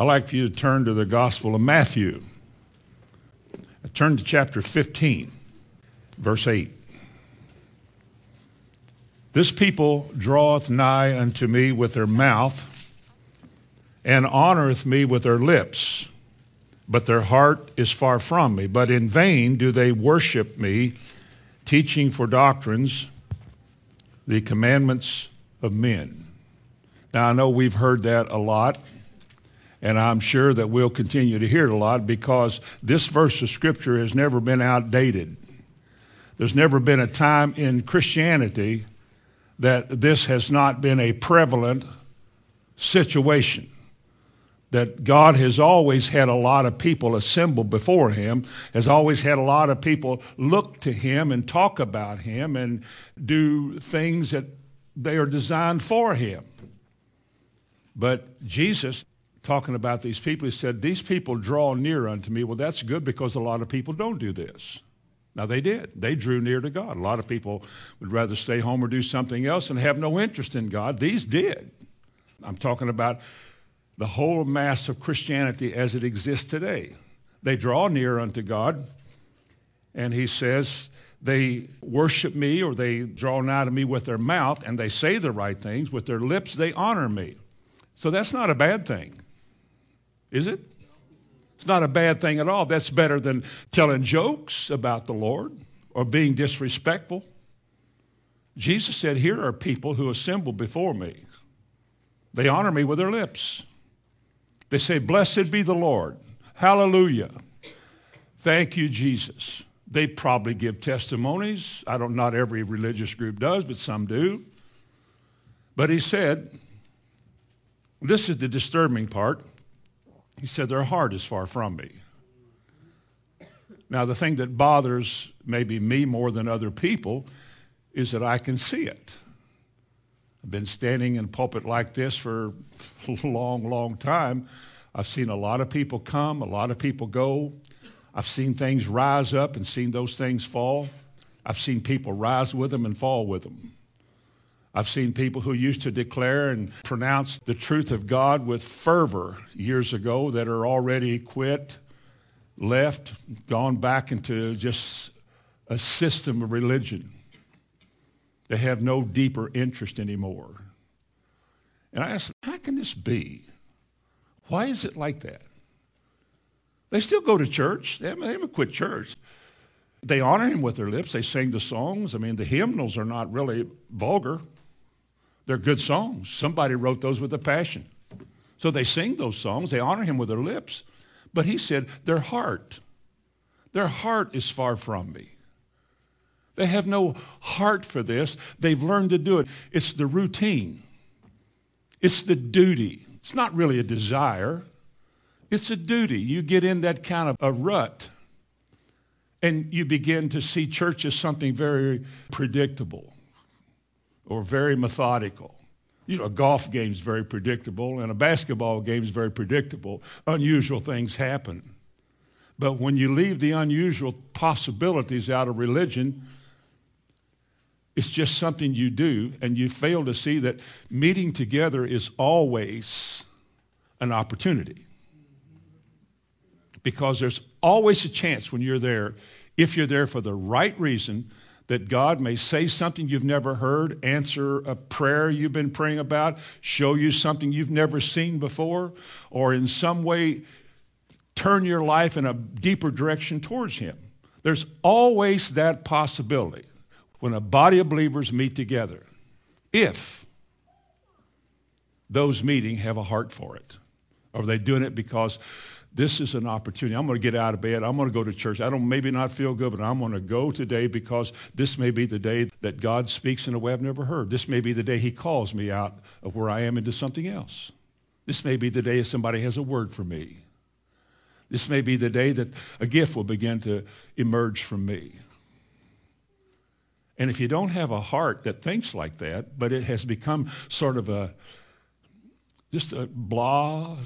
I'd like for you to turn to the Gospel of Matthew. Turn to chapter 15, verse 8. This people draweth nigh unto me with their mouth, and honoreth me with their lips, but their heart is far from me. But in vain do they worship me, teaching for doctrines the commandments of men. Now, I know we've heard that a lot, and I'm sure that we'll continue to hear it a lot because this verse of Scripture has never been outdated. There's never been a time in Christianity that this has not been a prevalent situation. That God has always had a lot of people assembled before Him, has always had a lot of people look to Him and talk about Him and do things that they are designed for Him. But Jesus, talking about these people, he said, These people draw near unto me. Well, that's good because a lot of people don't do this. Now, they did. They drew near to God. A lot of people would rather stay home or do something else and have no interest in God. These did. I'm talking about the whole mass of Christianity as it exists today. They draw near unto God, and he says, they worship me or they draw nigh to me with their mouth and they say the right things. With their lips, they honor me. So that's not a bad thing, is it? It's not a bad thing at all. That's better than telling jokes about the Lord or being disrespectful. Jesus said, Here are people who assemble before me. They honor me with their lips. They say, Blessed be the Lord. Hallelujah. Thank you, Jesus. They probably give testimonies. I don't, not every religious group does, but some do. But he said, this is the disturbing part. He said, Their heart is far from me. Now, the thing that bothers maybe me more than other people is that I can see it. I've been standing in a pulpit like this for a long, long time. I've seen a lot of people come, a lot of people go. I've seen things rise up and seen those things fall. I've seen people rise with them and fall with them. I've seen people who used to declare and pronounce the truth of God with fervor years ago that are already quit, left, gone back into just a system of religion. They have no deeper interest anymore. And I asked, how can this be? Why is it like that? They still go to church. They haven't, they haven't quit church. They honor him with their lips. They sing the songs. I mean, the hymnals are not really vulgar. They're good songs. Somebody wrote those with a passion. So they sing those songs, they honor him with their lips. But he said, their heart, their heart is far from me. They have no heart for this. They've learned to do it. It's the routine, it's the duty. It's not really a desire, it's a duty. You get in that kind of a rut and you begin to see church as something very predictable or very methodical. You know, a golf game is very predictable, and a basketball game is very predictable. Unusual things happen. But when you leave the unusual possibilities out of religion, it's just something you do, and you fail to see that meeting together is always an opportunity. Because there's always a chance when you're there, if you're there for the right reason, that God may say something you've never heard, answer a prayer you've been praying about, show you something you've never seen before, or in some way turn your life in a deeper direction towards Him. There's always that possibility when a body of believers meet together, if those meeting have a heart for it. Are they doing it because this is an opportunity. I'm going to get out of bed. I'm going to go to church. I don't maybe not feel good, but I'm going to go today because this may be the day that God speaks in a way I've never heard. This may be the day He calls me out of where I am into something else. This may be the day somebody has a word for me. This may be the day that a gift will begin to emerge from me. And if you don't have a heart that thinks like that, but it has become sort of a just a blah,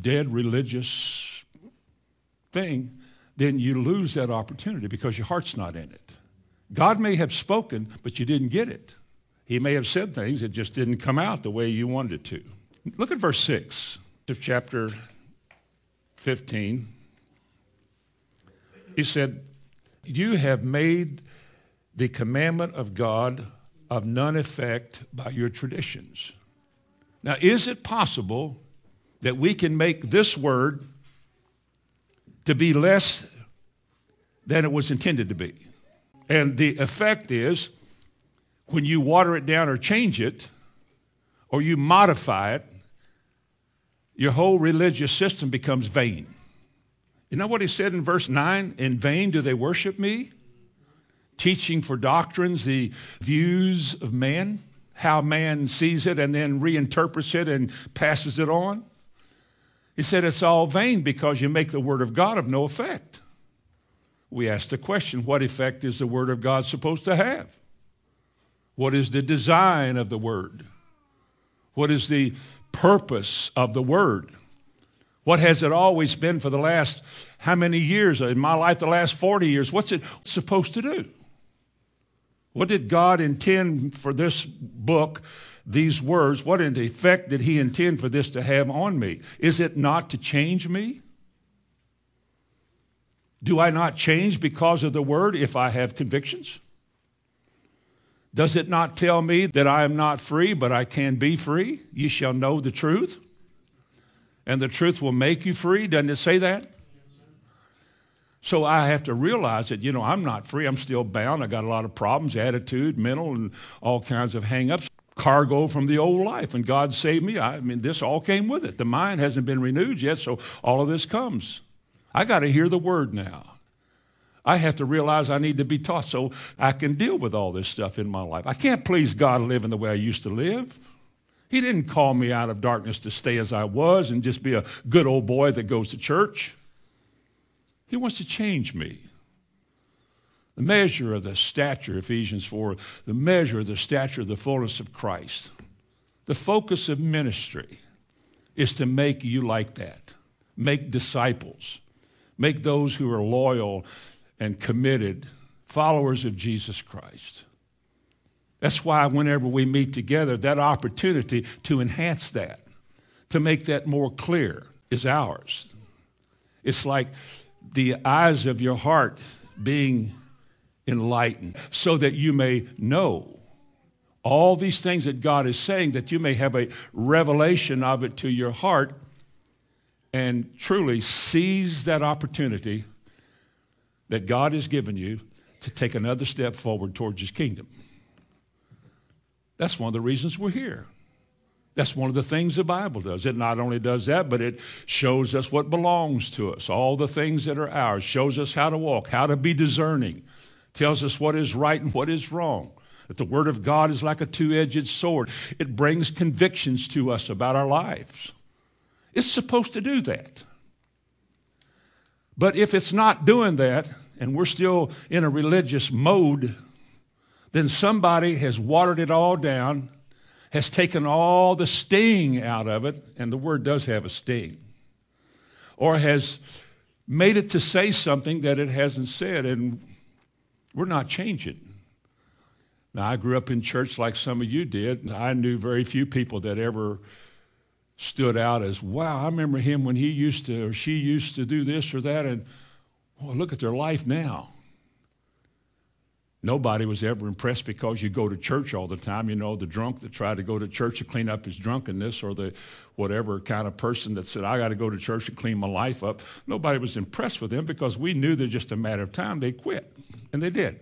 dead religious thing, then you lose that opportunity because your heart's not in it. God may have spoken, but you didn't get it. He may have said things that just didn't come out the way you wanted it to. Look at verse 6 of chapter 15, he said, You have made the commandment of God of none effect by your traditions. Now, is it possible that we can make this word to be less than it was intended to be? And the effect is when you water it down or change it, or you modify it, your whole religious system becomes vain. You know what he said in verse 9? In vain do they worship me, teaching for doctrines the views of man, how man sees it and then reinterprets it and passes it on. He said it's all vain because you make the word of God of no effect. We ask the question, what effect is the word of God supposed to have? What is the design of the word? What is the purpose of the word? What has it always been for the last how many years? In my life, the last 40 years. What's it supposed to do? What did God intend for this book, these words? What in effect did he intend for this to have on me? Is it not to change me? Do I not change because of the word if I have convictions? Does it not tell me that I am not free, but I can be free? You shall know the truth, and the truth will make you free. Doesn't it say that? So I have to realize that, you know, I'm not free. I'm still bound. I got a lot of problems, attitude, mental, and all kinds of hang-ups. Cargo from the old life. And God saved me. I mean, this all came with it. The mind hasn't been renewed yet, so all of this comes. I got to hear the word now. I have to realize I need to be taught so I can deal with all this stuff in my life. I can't please God living the way I used to live. He didn't call me out of darkness to stay as I was and just be a good old boy that goes to church. He wants to change me. The measure of the stature, Ephesians 4, the measure of the stature of the fullness of Christ. The focus of ministry is to make you like that. Make disciples. Make those who are loyal and committed followers of Jesus Christ. That's why whenever we meet together, that opportunity to enhance that, to make that more clear, is ours. It's like the eyes of your heart being enlightened so that you may know all these things that God is saying, that you may have a revelation of it to your heart and truly seize that opportunity that God has given you to take another step forward towards his kingdom. That's one of the reasons we're here. That's one of the things the Bible does. It not only does that, but it shows us what belongs to us, all the things that are ours, shows us how to walk, how to be discerning, tells us what is right and what is wrong. That the Word of God is like a two-edged sword. It brings convictions to us about our lives. It's supposed to do that. But if it's not doing that, and we're still in a religious mode, then somebody has watered it all down, has taken all the sting out of it, and the word does have a sting, or has made it to say something that it hasn't said, and we're not changing. Now, I grew up in church like some of you did. and I knew very few people that ever stood out as, wow, I remember him when he used to or she used to do this or that, and well, look at their life now. Nobody was ever impressed because you go to church all the time. You know, the drunk that tried to go to church to clean up his drunkenness, or the whatever kind of person that said, I got to go to church to clean my life up. Nobody was impressed with them because we knew that just a matter of time they quit. And they did.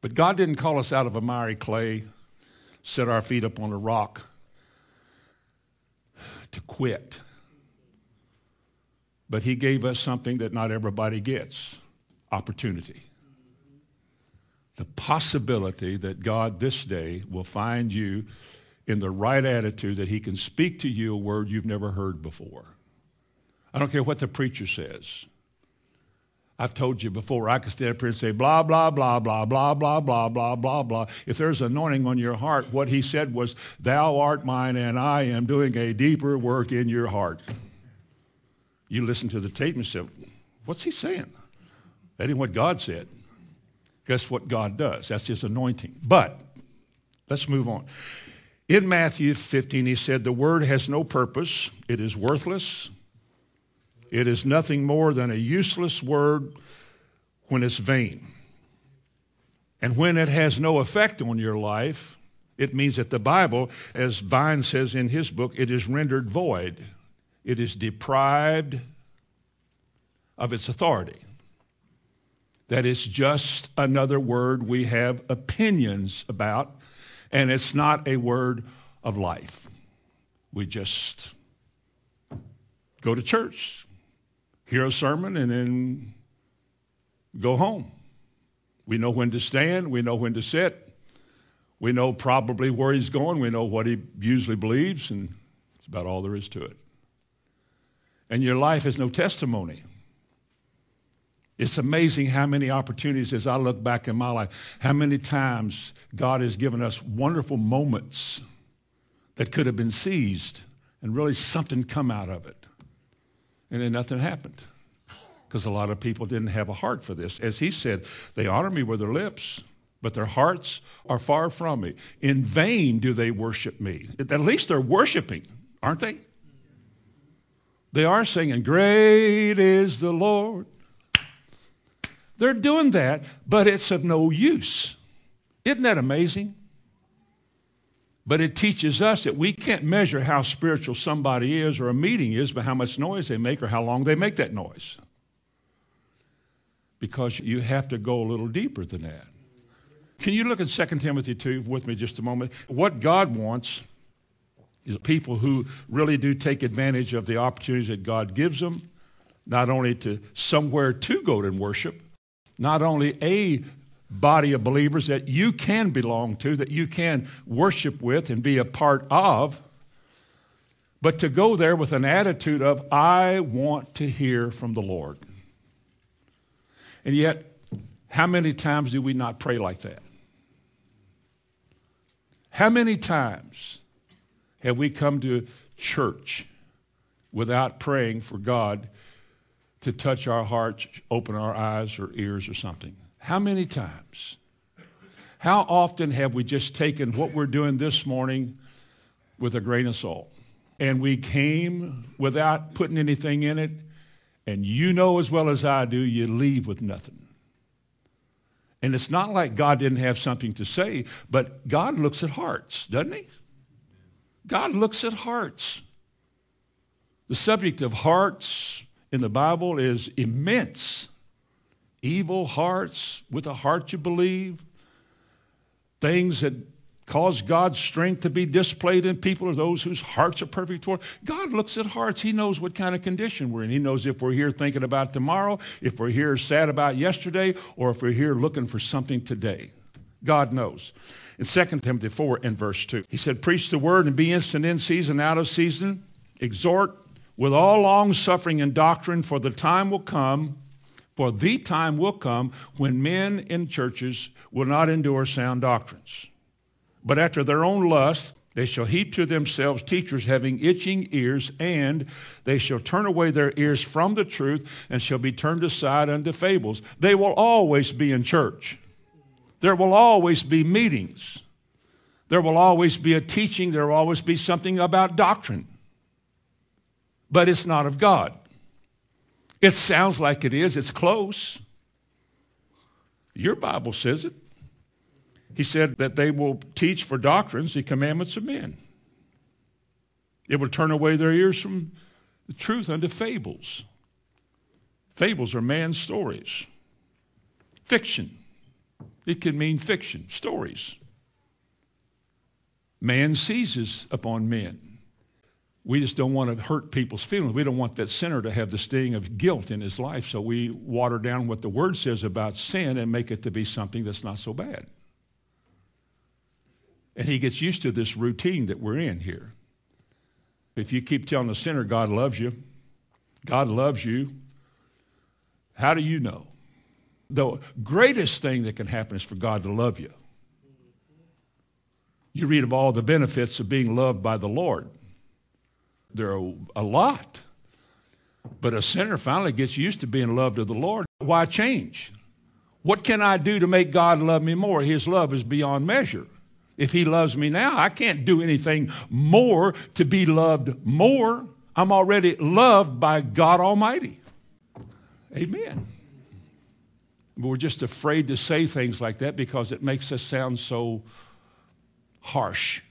But God didn't call us out of a miry clay, set our feet up on a rock to quit. But he gave us something that not everybody gets opportunity. The possibility that God this day will find you in the right attitude that he can speak to you a word you've never heard before. I don't care what the preacher says. I've told you before, I could stand up here and say blah, blah, blah, blah, blah, blah, blah, blah, blah, blah. If there's anointing on your heart, what he said was, thou art mine and I am doing a deeper work in your heart. You listen to the tape and say, what's he saying? That ain't what God said. Guess what God does? That's his anointing. But let's move on. In Matthew 15, he said, the word has no purpose. It is worthless. It is nothing more than a useless word when it's vain. And when it has no effect on your life, it means that the Bible, as Vine says in his book, it is rendered void. It is deprived of its authority. That it's just another word we have opinions about, and it's not a word of life. We just go to church, hear a sermon, and then go home. We know when to stand, we know when to sit, we know probably where he's going, we know what he usually believes, and it's about all there is to it. And your life has no testimony. It's amazing how many opportunities, as I look back in my life, how many times God has given us wonderful moments that could have been seized and really something come out of it. And then nothing happened because a lot of people didn't have a heart for this. As he said, they honor me with their lips, but their hearts are far from me. In vain do they worship me. At least they're worshiping, aren't they? They are singing, Great is the Lord. They're doing that, but it's of no use. Isn't that amazing? But it teaches us that we can't measure how spiritual somebody is or a meeting is by how much noise they make or how long they make that noise because you have to go a little deeper than that. Can you look at 2 Timothy 2 with me just a moment? What God wants is people who really do take advantage of the opportunities that God gives them, not only to somewhere to go and worship, not only a body of believers that you can belong to, that you can worship with and be a part of, but to go there with an attitude of, I want to hear from the Lord. And yet, how many times do we not pray like that? How many times have we come to church without praying for God to touch our hearts, open our eyes or ears or something? How many times? How often have we just taken what we're doing this morning with a grain of salt? And we came without putting anything in it and you know as well as I do, you leave with nothing. And it's not like God didn't have something to say, but God looks at hearts, doesn't he? God looks at hearts. The subject of hearts in the Bible is immense. Evil hearts with a heart you believe, things that cause God's strength to be displayed in people are those whose hearts are perfect toward. God looks at hearts. He knows what kind of condition we're in. He knows if we're here thinking about tomorrow, if we're here sad about yesterday, or if we're here looking for something today. God knows. In 2 Timothy 4 and verse 2, he said, Preach the word and be instant in season, out of season. Exhort with all long suffering and doctrine, for the time will come, for the time will come when men in churches will not endure sound doctrines but after their own lust, they shall heap to themselves teachers having itching ears, and they shall turn away their ears from the truth and shall be turned aside unto fables. They will always be in church. There will always be meetings. There will always be a teaching. There will always be something about doctrine. But it's not of God. It sounds like it is. It's close. Your Bible says it. He said that they will teach for doctrines the commandments of men. It will turn away their ears from the truth unto fables. Fables are man's stories. Fiction. It can mean fiction, stories. Man seizes upon men. We just don't want to hurt people's feelings. We don't want that sinner to have the sting of guilt in his life, so we water down what the word says about sin and make it to be something that's not so bad. And he gets used to this routine that we're in here. If you keep telling the sinner God loves you, God loves you, how do you know? The greatest thing that can happen is for God to love you. You read of all the benefits of being loved by the Lord. There are a lot. But a sinner finally gets used to being loved of the Lord. Why change? What can I do to make God love me more? His love is beyond measure. If he loves me now, I can't do anything more to be loved more. I'm already loved by God Almighty. Amen. But we're just afraid to say things like that because it makes us sound so harsh.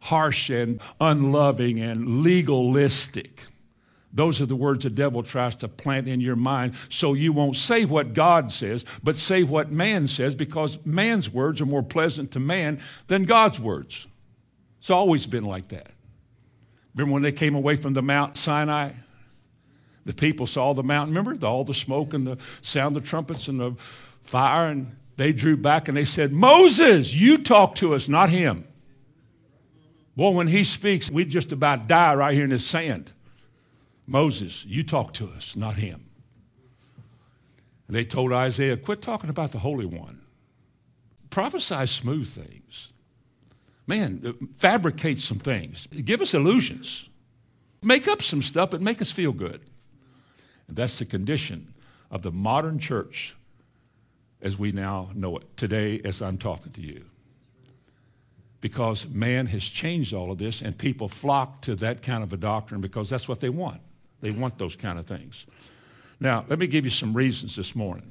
Harsh and unloving and legalistic. Those are the words the devil tries to plant in your mind so you won't say what God says, but say what man says because man's words are more pleasant to man than God's words. It's always been like that. Remember when they came away from the Mount Sinai? The people saw the mountain. Remember all the smoke and the sound of trumpets and the fire, and they drew back and they said, Moses, you talk to us, not him. Boy, when he speaks, we just about die right here in this sand. Moses, you talk to us, not him. And they told Isaiah, quit talking about the Holy One. Prophesy smooth things. Man, uh, fabricate some things. Give us illusions. Make up some stuff, but make us feel good. And that's the condition of the modern church as we now know it today as I'm talking to you. Because man has changed all of this and people flock to that kind of a doctrine because that's what they want. They want those kind of things. Now, let me give you some reasons this morning.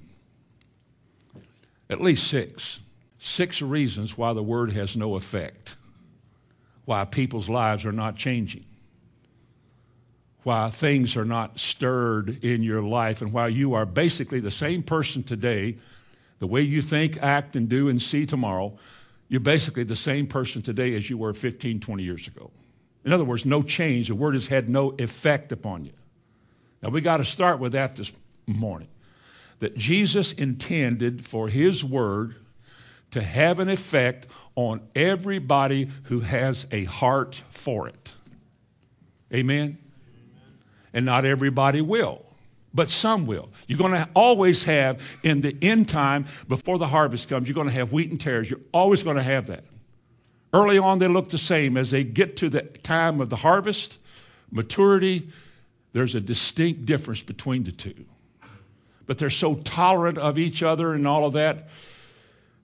At least six. Six reasons why the word has no effect, why people's lives are not changing, why things are not stirred in your life, and why you are basically the same person today, the way you think, act, and do and see tomorrow, you're basically the same person today as you were 15, 20 years ago. In other words, no change. The word has had no effect upon you. Now we got to start with that this morning. That Jesus intended for his word to have an effect on everybody who has a heart for it. Amen? And not everybody will, but some will. You're going to always have, in the end time, before the harvest comes, you're going to have wheat and tares. You're always going to have that. Early on, they look the same. As they get to the time of the harvest, maturity, there's a distinct difference between the two. But they're so tolerant of each other and all of that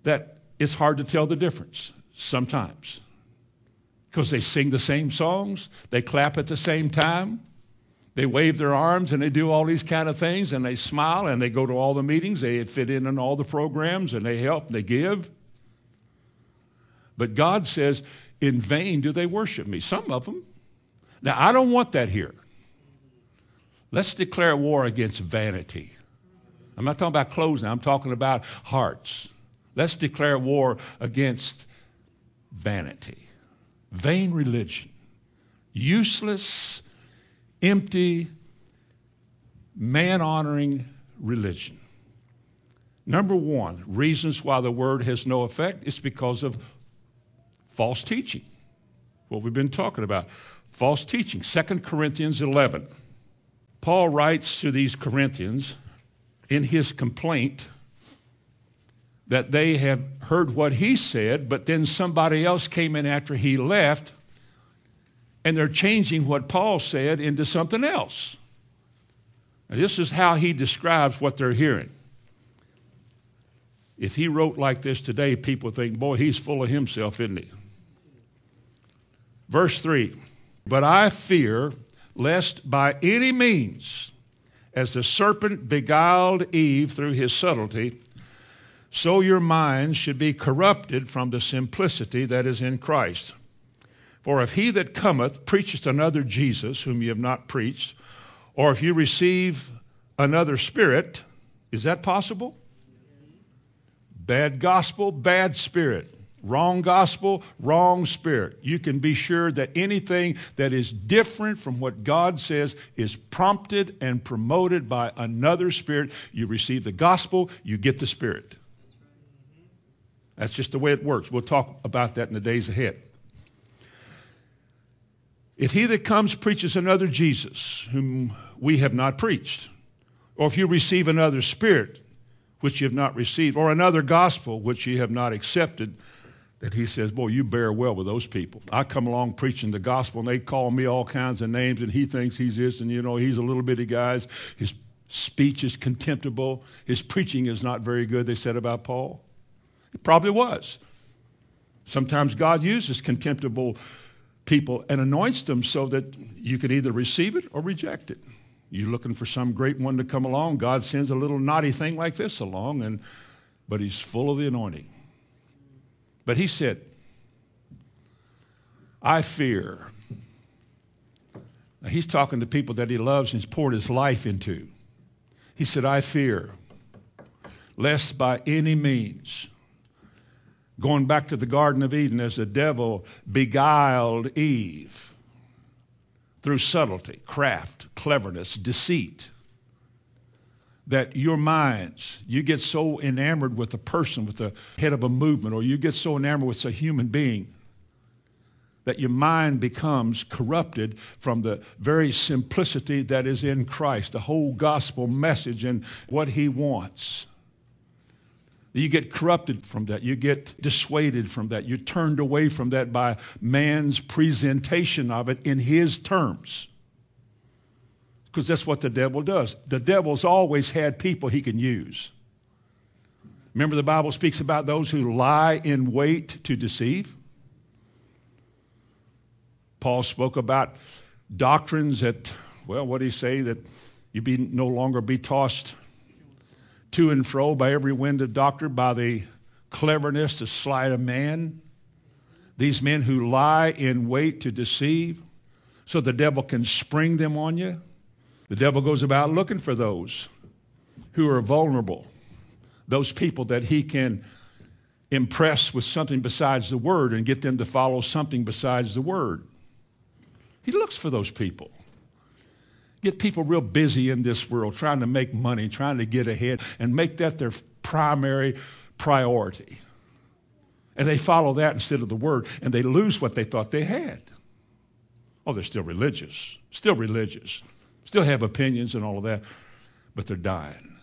that it's hard to tell the difference sometimes. Because they sing the same songs, they clap at the same time, they wave their arms and they do all these kind of things and they smile and they go to all the meetings, they fit in in all the programs and they help and they give. But God says, in vain do they worship me. Some of them. Now, I don't want that here. Let's declare war against vanity. I'm not talking about clothes now, I'm talking about hearts. Let's declare war against vanity, vain religion, useless, empty, man honoring religion. Number one, reasons why the word has no effect is because of false teaching. What we've been talking about. False teaching. 2 Corinthians 11. Paul writes to these Corinthians in his complaint that they have heard what he said, but then somebody else came in after he left, and they're changing what Paul said into something else. Now, this is how he describes what they're hearing. If he wrote like this today, people think, boy, he's full of himself, isn't he? Verse 3 But I fear lest by any means, as the serpent beguiled Eve through his subtlety, so your minds should be corrupted from the simplicity that is in Christ. For if he that cometh preacheth another Jesus, whom ye have not preached, or if you receive another spirit, is that possible? Bad gospel, bad spirit. Wrong gospel, wrong spirit. You can be sure that anything that is different from what God says is prompted and promoted by another spirit. You receive the gospel, you get the spirit. That's just the way it works. We'll talk about that in the days ahead. If he that comes preaches another Jesus, whom we have not preached, or if you receive another spirit, which you have not received, or another gospel, which you have not accepted, that he says, Boy, you bear well with those people. I come along preaching the gospel, and they call me all kinds of names, and he thinks he's this, and you know, he's a little bitty guy. His speech is contemptible. His preaching is not very good, they said about Paul. It probably was. Sometimes God uses contemptible people and anoints them so that you can either receive it or reject it. You're looking for some great one to come along. God sends a little naughty thing like this along, and, but he's full of the anointing. But he said, I fear. Now, he's talking to people that he loves and he's poured his life into. He said, I fear, lest by any means, going back to the Garden of Eden as the devil beguiled Eve through subtlety, craft, cleverness, deceit, that your minds, you get so enamored with a person, with the head of a movement, or you get so enamored with a human being that your mind becomes corrupted from the very simplicity that is in Christ, the whole gospel message and what he wants. You get corrupted from that. You get dissuaded from that. You're turned away from that by man's presentation of it in his terms. Because that's what the devil does. The devil's always had people he can use. Remember, the Bible speaks about those who lie in wait to deceive. Paul spoke about doctrines that, well, what did he say? That you be no longer be tossed to and fro by every wind of doctrine, by the cleverness to sleight of man. These men who lie in wait to deceive, so the devil can spring them on you. The devil goes about looking for those who are vulnerable, those people that he can impress with something besides the word and get them to follow something besides the word. He looks for those people get people real busy in this world, trying to make money, trying to get ahead, and make that their primary priority. And they follow that instead of the word, and they lose what they thought they had. Oh, they're still religious, still religious, still have opinions and all of that, but they're dying.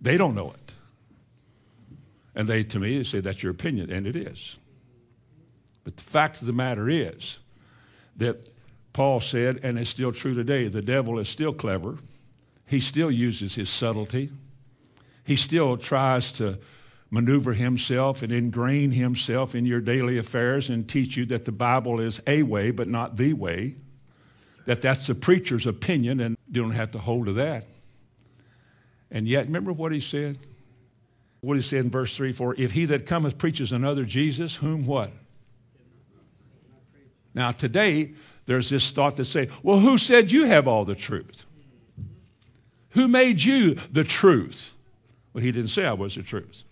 They don't know it. And they, to me, they say, that's your opinion, and it is. But the fact of the matter is that Paul said, and it's still true today, the devil is still clever. He still uses his subtlety. He still tries to maneuver himself and ingrain himself in your daily affairs and teach you that the Bible is a way, but not the way. That that's the preacher's opinion, and you don't have to hold to that. And yet, remember what he said? What he said in verse 3 For if he that cometh preaches another Jesus, whom what? Now, today, there's this thought to say, well, who said you have all the truth? Who made you the truth? Well, he didn't say I was the truth.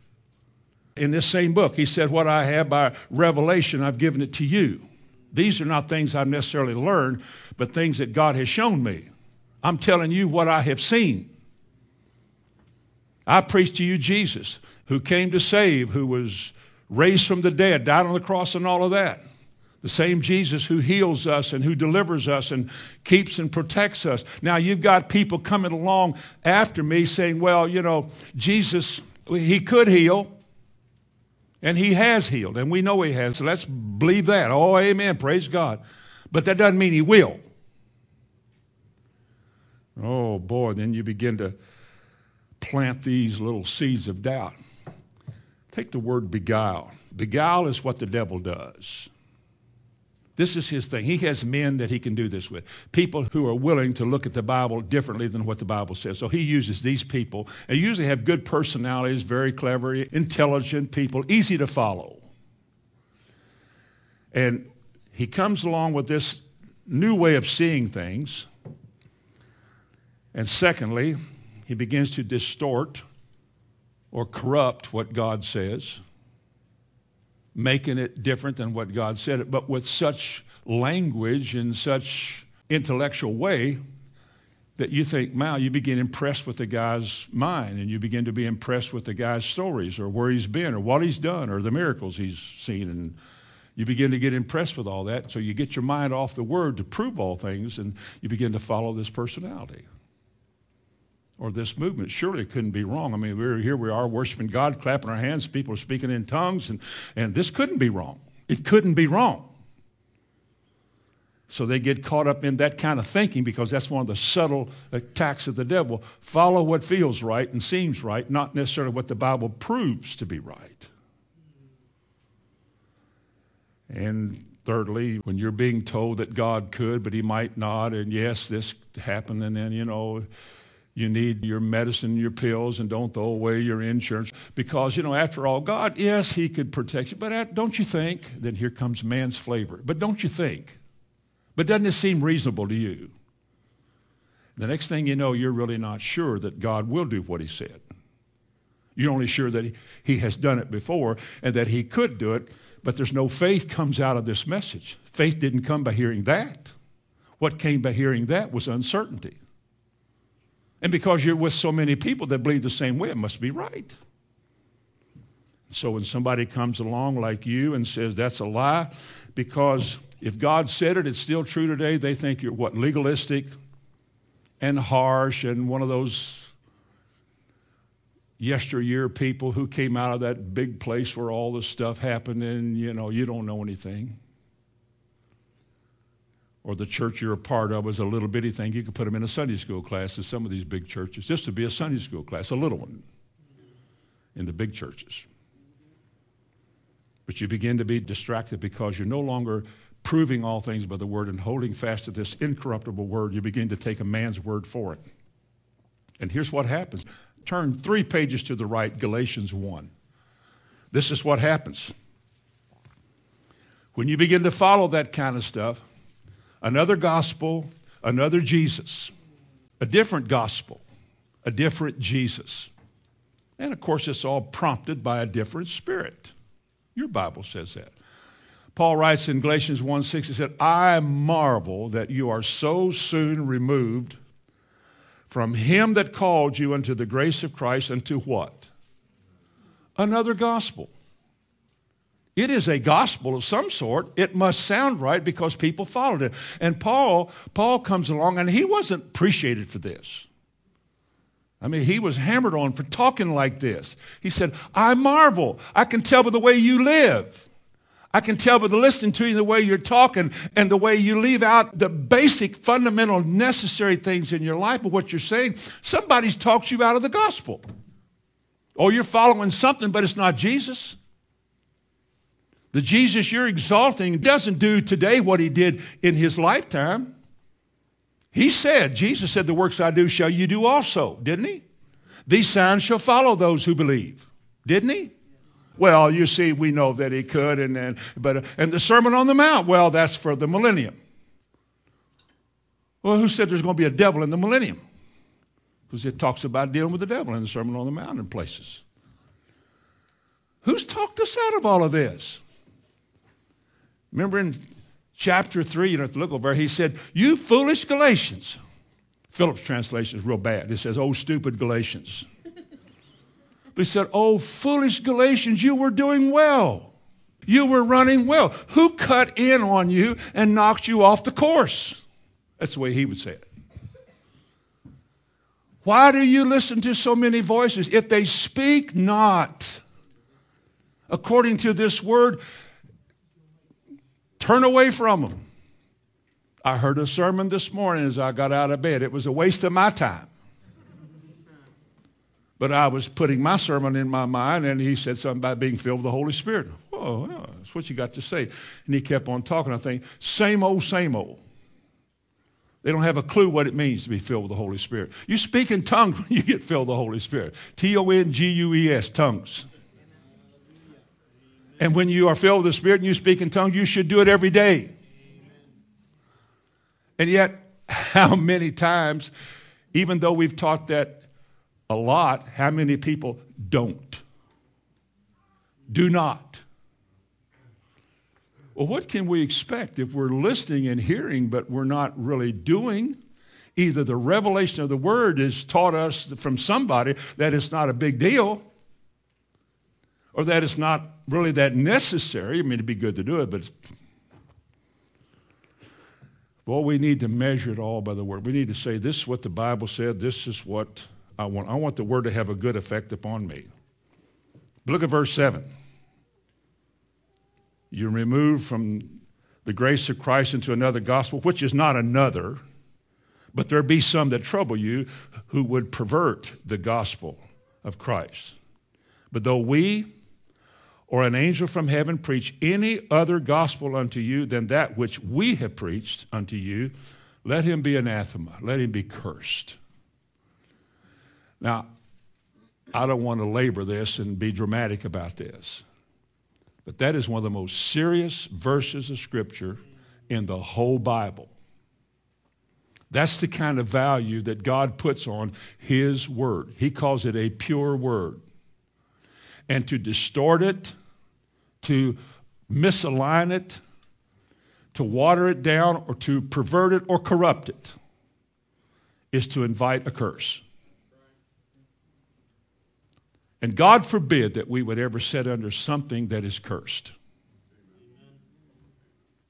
In this same book, he said, What I have by revelation, I've given it to you. These are not things I've necessarily learned, but things that God has shown me. I'm telling you what I have seen. I preach to you Jesus, who came to save, who was raised from the dead, died on the cross, and all of that. The same Jesus who heals us and who delivers us and keeps and protects us. Now, you've got people coming along after me saying, well, you know, Jesus, he could heal, and he has healed, and we know he has. So let's believe that. Oh, amen. Praise God. But that doesn't mean he will. Oh, boy, then you begin to plant these little seeds of doubt. Take the word beguile. Beguile is what the devil does. This is his thing. He has men that he can do this with. People who are willing to look at the Bible differently than what the Bible says. So he uses these people. They usually have good personalities, very clever, intelligent people, easy to follow. And he comes along with this new way of seeing things. And secondly, he begins to distort or corrupt what God says making it different than what God said but with such language and such intellectual way that you think, wow, you begin impressed with the guy's mind and you begin to be impressed with the guy's stories or where he's been or what he's done or the miracles he's seen. And you begin to get impressed with all that. So you get your mind off the word to prove all things and you begin to follow this personality or this movement. Surely it couldn't be wrong. I mean, we're here, we are worshiping God, clapping our hands, people are speaking in tongues, and, and this couldn't be wrong. It couldn't be wrong. So they get caught up in that kind of thinking because that's one of the subtle attacks of the devil. Follow what feels right and seems right, not necessarily what the Bible proves to be right. And Thirdly, when you're being told that God could, but he might not, and yes, this happened, and then, you know, you need your medicine, your pills, and don't throw away your insurance. Because, you know, after all, God, yes, he could protect you, but don't you think? Then here comes man's flavor. But don't you think? But doesn't it seem reasonable to you? The next thing you know, you're really not sure that God will do what he said. You're only sure that he, he has done it before and that he could do it, but there's no faith comes out of this message. Faith didn't come by hearing that. What came by hearing that was uncertainty. And because you're with so many people that believe the same way, it must be right. So when somebody comes along like you and says that's a lie, because if God said it, it's still true today, they think you're what, legalistic and harsh and one of those yesteryear people who came out of that big place where all this stuff happened and, you know, you don't know anything. Or the church you're a part of is a little bitty thing. You could put them in a Sunday school class in some of these big churches, just to be a Sunday school class, a little one in the big churches. But you begin to be distracted because you're no longer proving all things by the word and holding fast to this incorruptible word. You begin to take a man's word for it. And here's what happens turn three pages to the right, Galatians 1. This is what happens. When you begin to follow that kind of stuff, another gospel, another Jesus, a different gospel, a different Jesus. And of course, it's all prompted by a different spirit. Your Bible says that. Paul writes in Galatians 1 6, he said, I marvel that you are so soon removed from him that called you unto the grace of Christ unto what? Another gospel. It is a gospel of some sort. It must sound right because people followed it. And Paul, Paul comes along and he wasn't appreciated for this. I mean, he was hammered on for talking like this. He said, I marvel. I can tell by the way you live. I can tell by the listening to you, the way you're talking, and the way you leave out the basic, fundamental, necessary things in your life of what you're saying. Somebody's talked you out of the gospel. Or you're following something, but it's not Jesus. The Jesus you're exalting doesn't do today what he did in his lifetime. He said, Jesus said, The works I do shall you do also, didn't he? These signs shall follow those who believe, didn't he? Well, you see, we know that he could, and then, but and the Sermon on the Mount, well, that's for the millennium. Well, who said there's going to be a devil in the millennium? Because it talks about dealing with the devil in the Sermon on the Mount in places. Who's talked us out of all of this? Remember in chapter 3, you have to look over, he said, You foolish Galatians. Phillips' translation is real bad. It says, Oh, stupid Galatians. But he said, Oh, foolish Galatians, you were doing well. You were running well. Who cut in on you and knocked you off the course? That's the way he would say it. Why do you listen to so many voices? If they speak not according to this word, turn away from them. I heard a sermon this morning as I got out of bed. It was a waste of my time. But I was putting my sermon in my mind, and he said something about being filled with the Holy Spirit. Whoa, yeah, that's what you got to say. And he kept on talking. I think, same old, same old. They don't have a clue what it means to be filled with the Holy Spirit. You speak in tongues when you get filled with the Holy Spirit. T O N G U E S, tongues. And when you are filled with the Spirit and you speak in tongues, you should do it every day. And yet, how many times, even though we've taught that a lot, how many people don't? Do not. Well, what can we expect if we're listening and hearing, but we're not really doing? Either the revelation of the word has taught us from somebody that it's not a big deal, or that it's not really that necessary. I mean, it'd be good to do it, but well, we need to measure it all by the word. We need to say, this is what the Bible said, this is what I want, I want the word to have a good effect upon me. Look at verse 7. You're removed from the grace of Christ into another gospel, which is not another, but there be some that trouble you who would pervert the gospel of Christ. But though we or an angel from heaven preach any other gospel unto you than that which we have preached unto you, let him be anathema, let him be cursed. Now, I don't want to labor this and be dramatic about this, but that is one of the most serious verses of Scripture in the whole Bible. That's the kind of value that God puts on His Word. He calls it a pure Word and to distort it, to misalign it, to water it down, or to pervert it or corrupt it is to invite a curse. And God forbid that we would ever sit under something that is cursed.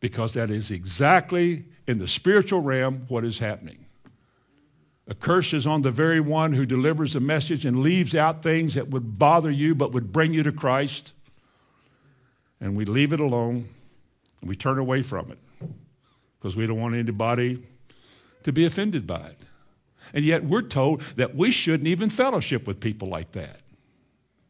Because that is exactly in the spiritual realm what is happening. A curse is on the very one who delivers a message and leaves out things that would bother you but would bring you to Christ. And we leave it alone and we turn away from it because we don't want anybody to be offended by it. And yet we're told that we shouldn't even fellowship with people like that.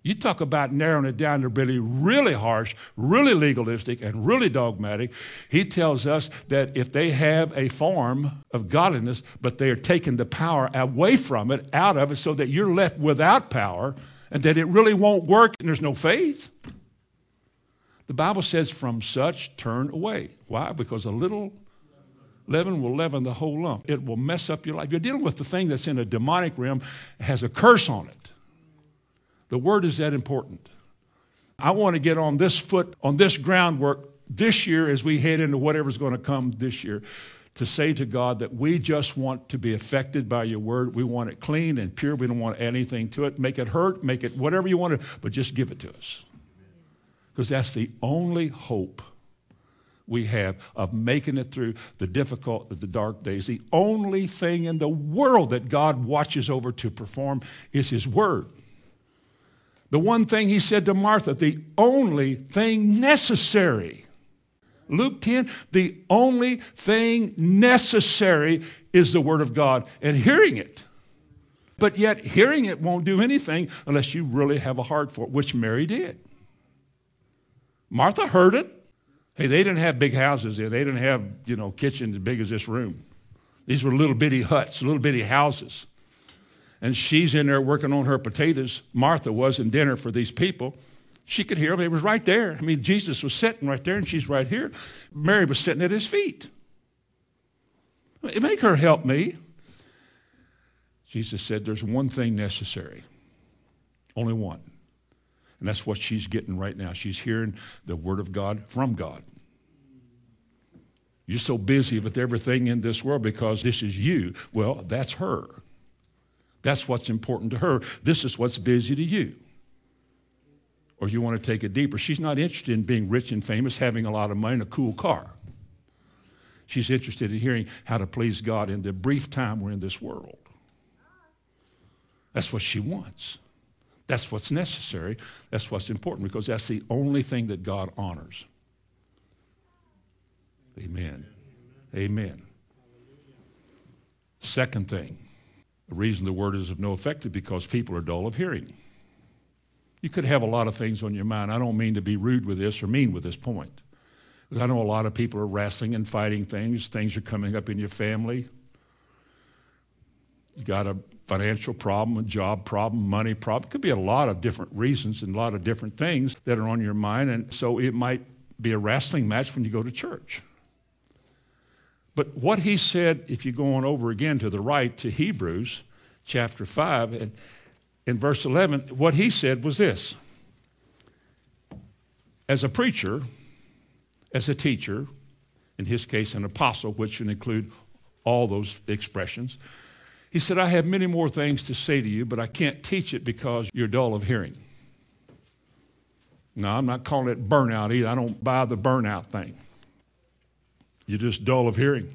You talk about narrowing it down to really, really harsh, really legalistic, and really dogmatic. He tells us that if they have a form of godliness, but they are taking the power away from it, out of it, so that you're left without power, and that it really won't work and there's no faith. The Bible says, from such turn away. Why? Because a little leaven will leaven the whole lump. It will mess up your life. You're dealing with the thing that's in a demonic realm, has a curse on it. The word is that important. I want to get on this foot, on this groundwork this year as we head into whatever's going to come this year to say to God that we just want to be affected by your word. We want it clean and pure. We don't want anything to it. Make it hurt, make it whatever you want to, but just give it to us. Because that's the only hope we have of making it through the difficult, the dark days. The only thing in the world that God watches over to perform is his word. The one thing he said to Martha, the only thing necessary. Luke 10, the only thing necessary is the Word of God and hearing it. But yet, hearing it won't do anything unless you really have a heart for it, which Mary did. Martha heard it. Hey, they didn't have big houses there. They didn't have, you know, kitchens as big as this room. These were little bitty huts, little bitty houses and she's in there working on her potatoes. Martha was in dinner for these people. She could hear him. He was right there. I mean, Jesus was sitting right there, and she's right here. Mary was sitting at his feet. Make her help me. Jesus said, There's one thing necessary, only one. And that's what she's getting right now. She's hearing the word of God from God. You're so busy with everything in this world because this is you. Well, that's her. That's what's important to her. This is what's busy to you. Or you want to take it deeper. She's not interested in being rich and famous, having a lot of money, and a cool car. She's interested in hearing how to please God in the brief time we're in this world. That's what she wants. That's what's necessary. That's what's important because that's the only thing that God honors. Amen. Amen. Second thing the reason the word is of no effect is because people are dull of hearing. You could have a lot of things on your mind. I don't mean to be rude with this or mean with this point. Because I know a lot of people are wrestling and fighting things. Things are coming up in your family. You got a financial problem, a job problem, money problem. It could be a lot of different reasons and a lot of different things that are on your mind. And so it might be a wrestling match when you go to church. But what he said, if you go on over again to the right to Hebrews chapter 5, and in verse 11, what he said was this As a preacher, as a teacher, in his case, an apostle, which would include all those expressions, he said, I have many more things to say to you, but I can't teach it because you're dull of hearing. Now, I'm not calling it burnout either. I don't buy the burnout thing. You're just dull of hearing.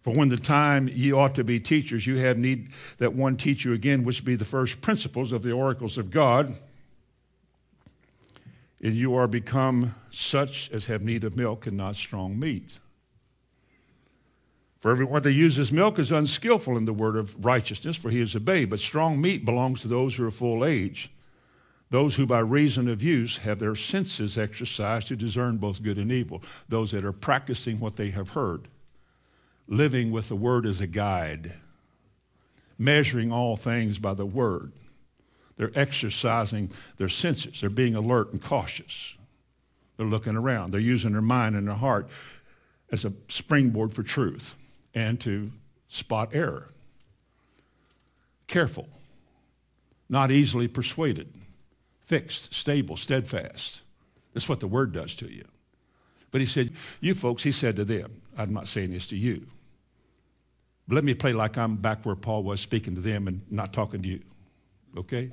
For when the time ye ought to be teachers, you have need that one teach you again, which be the first principles of the oracles of God. And you are become such as have need of milk and not strong meat. For everyone that uses milk is unskillful in the word of righteousness, for he is a babe. But strong meat belongs to those who are full age, Those who by reason of use have their senses exercised to discern both good and evil. Those that are practicing what they have heard. Living with the word as a guide. Measuring all things by the word. They're exercising their senses. They're being alert and cautious. They're looking around. They're using their mind and their heart as a springboard for truth and to spot error. Careful, not easily persuaded, fixed, stable, steadfast. That's what the word does to you. But he said, You folks, he said to them, I'm not saying this to you. But let me play like I'm back where Paul was speaking to them and not talking to you. Okay?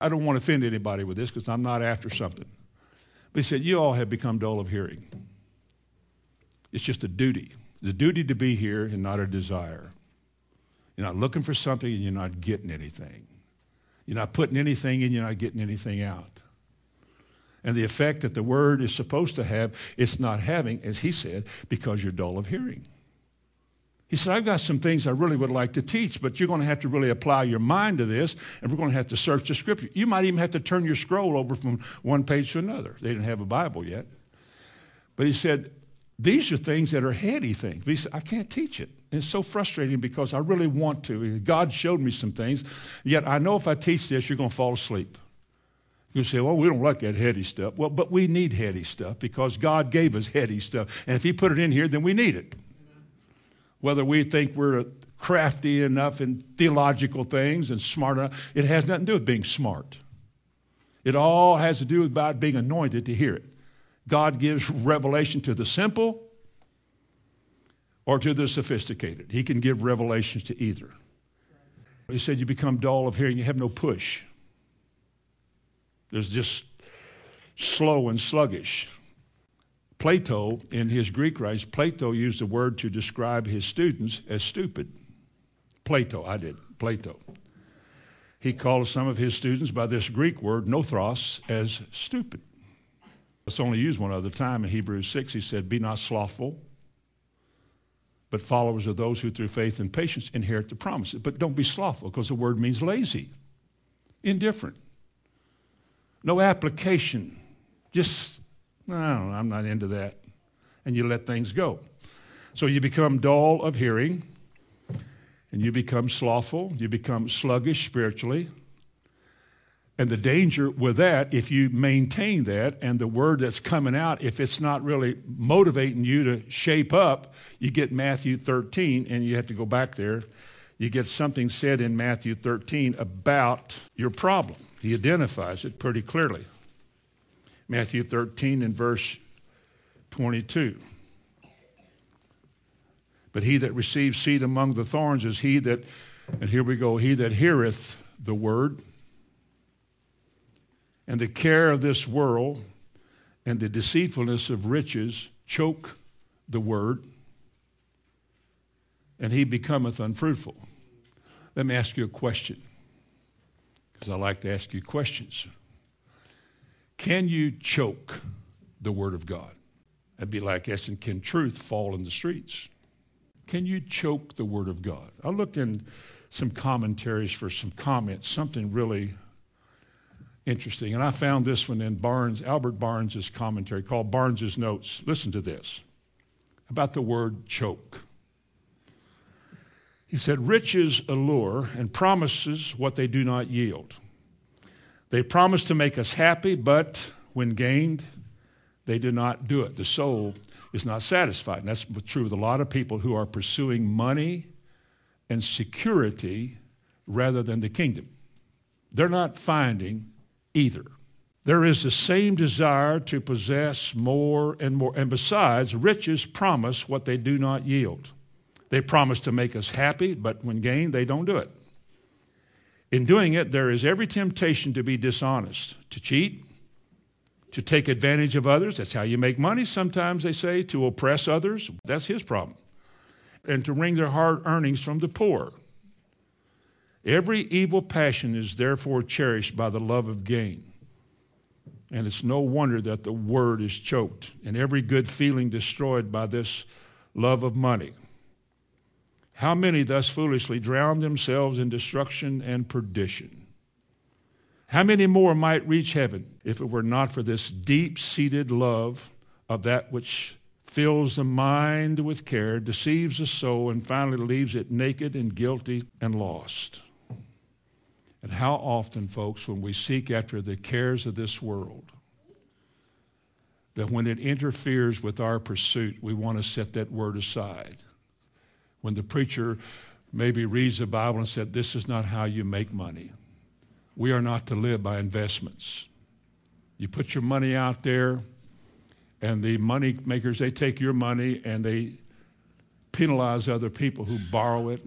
I don't want to offend anybody with this because I'm not after something. But he said, You all have become dull of hearing. It's just a duty. The duty to be here and not a desire. You're not looking for something and you're not getting anything. You're not putting anything in, you're not getting anything out. And the effect that the word is supposed to have, it's not having, as he said, because you're dull of hearing. He said, I've got some things I really would like to teach, but you're going to have to really apply your mind to this, and we're going to have to search the scripture. You might even have to turn your scroll over from one page to another. They didn't have a Bible yet. But he said, these are things that are heady things. But he said, I can't teach it. It's so frustrating because I really want to. God showed me some things, yet I know if I teach this, you're going to fall asleep. You say, well, we don't like that heady stuff. Well, but we need heady stuff because God gave us heady stuff. And if He put it in here, then we need it whether we think we're crafty enough in theological things and smart enough, it has nothing to do with being smart. It all has to do with about being anointed to hear it. God gives revelation to the simple or to the sophisticated. He can give revelations to either. He said, You become dull of hearing, you have no push. There's just slow and sluggish. Plato, in his Greek writings, Plato used the word to describe his students as stupid. Plato, I did, Plato. He called some of his students by this Greek word, nothros, as stupid. It's only used one other time in Hebrews 6. He said, Be not slothful, but followers of those who through faith and patience inherit the promises. But don't be slothful because the word means lazy, indifferent, no application, just no, I'm not into that. And you let things go. So you become dull of hearing, and you become slothful, you become sluggish spiritually. And the danger with that, if you maintain that, and the word that's coming out, if it's not really motivating you to shape up, you get Matthew 13, and you have to go back there. You get something said in Matthew 13 about your problem. He identifies it pretty clearly. Matthew 13 and verse 22. But he that receives seed among the thorns is he that, and here we go, he that heareth the word, and the care of this world and the deceitfulness of riches choke the word, and he becometh unfruitful. Let me ask you a question, because I like to ask you questions. Can you choke the Word of God? That'd be like asking, can truth fall in the streets? Can you choke the Word of God? I looked in some commentaries for some comments, something really interesting. And I found this one in Barnes, Albert Barnes' commentary called Barnes' Notes. Listen to this about the word choke. He said, Riches allure and promises what they do not yield. They promise to make us happy, but when gained, they do not do it. The soul is not satisfied. And that's true with a lot of people who are pursuing money and security rather than the kingdom. They're not finding either. There is the same desire to possess more and more. And besides, riches promise what they do not yield. They promise to make us happy, but when gained, they don't do it. In doing it, there is every temptation to be dishonest, to cheat, to take advantage of others. That's how you make money, sometimes they say, to oppress others. That's his problem. And to wring their hard earnings from the poor. Every evil passion is therefore cherished by the love of gain. And it's no wonder that the word is choked and every good feeling destroyed by this love of money. How many thus foolishly drown themselves in destruction and perdition? How many more might reach heaven if it were not for this deep seated love of that which fills the mind with care, deceives the soul, and finally leaves it naked and guilty and lost? And how often, folks, when we seek after the cares of this world, that when it interferes with our pursuit, we want to set that word aside. When the preacher maybe reads the Bible and said, This is not how you make money. We are not to live by investments. You put your money out there, and the money makers, they take your money and they penalize other people who borrow it,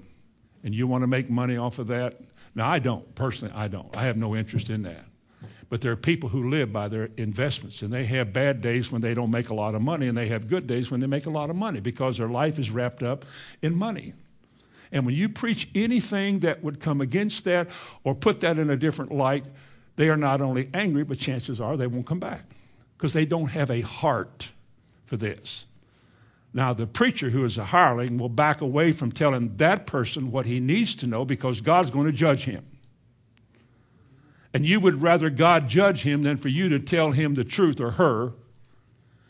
and you want to make money off of that. Now, I don't. Personally, I don't. I have no interest in that. But there are people who live by their investments, and they have bad days when they don't make a lot of money, and they have good days when they make a lot of money because their life is wrapped up in money. And when you preach anything that would come against that or put that in a different light, they are not only angry, but chances are they won't come back because they don't have a heart for this. Now, the preacher who is a hireling will back away from telling that person what he needs to know because God's going to judge him. And you would rather God judge him than for you to tell him the truth or her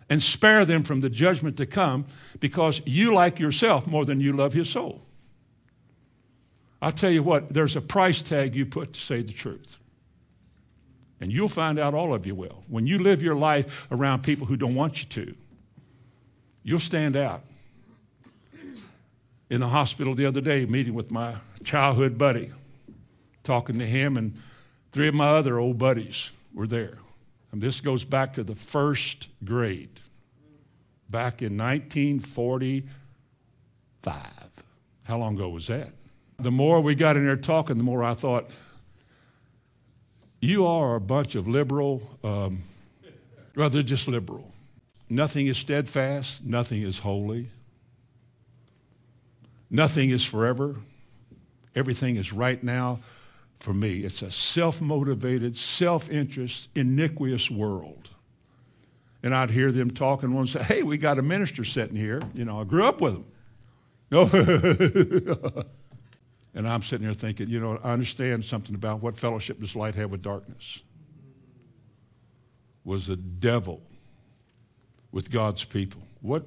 and spare them from the judgment to come because you like yourself more than you love his soul. I'll tell you what, there's a price tag you put to say the truth. And you'll find out all of you will. When you live your life around people who don't want you to, you'll stand out. In the hospital the other day, meeting with my childhood buddy, talking to him, and three of my other old buddies were there. And this goes back to the first grade, back in 1945. How long ago was that? the more we got in there talking, the more I thought, you are a bunch of liberal, um, rather just liberal. Nothing is steadfast, nothing is holy, nothing is forever. Everything is right now for me. It's a self motivated, self interest, iniquitous world. And I'd hear them talking one say, Hey, we got a minister sitting here. You know, I grew up with him. No. And I'm sitting there thinking, you know, I understand something about what fellowship does light have with darkness. Was the devil with God's people? What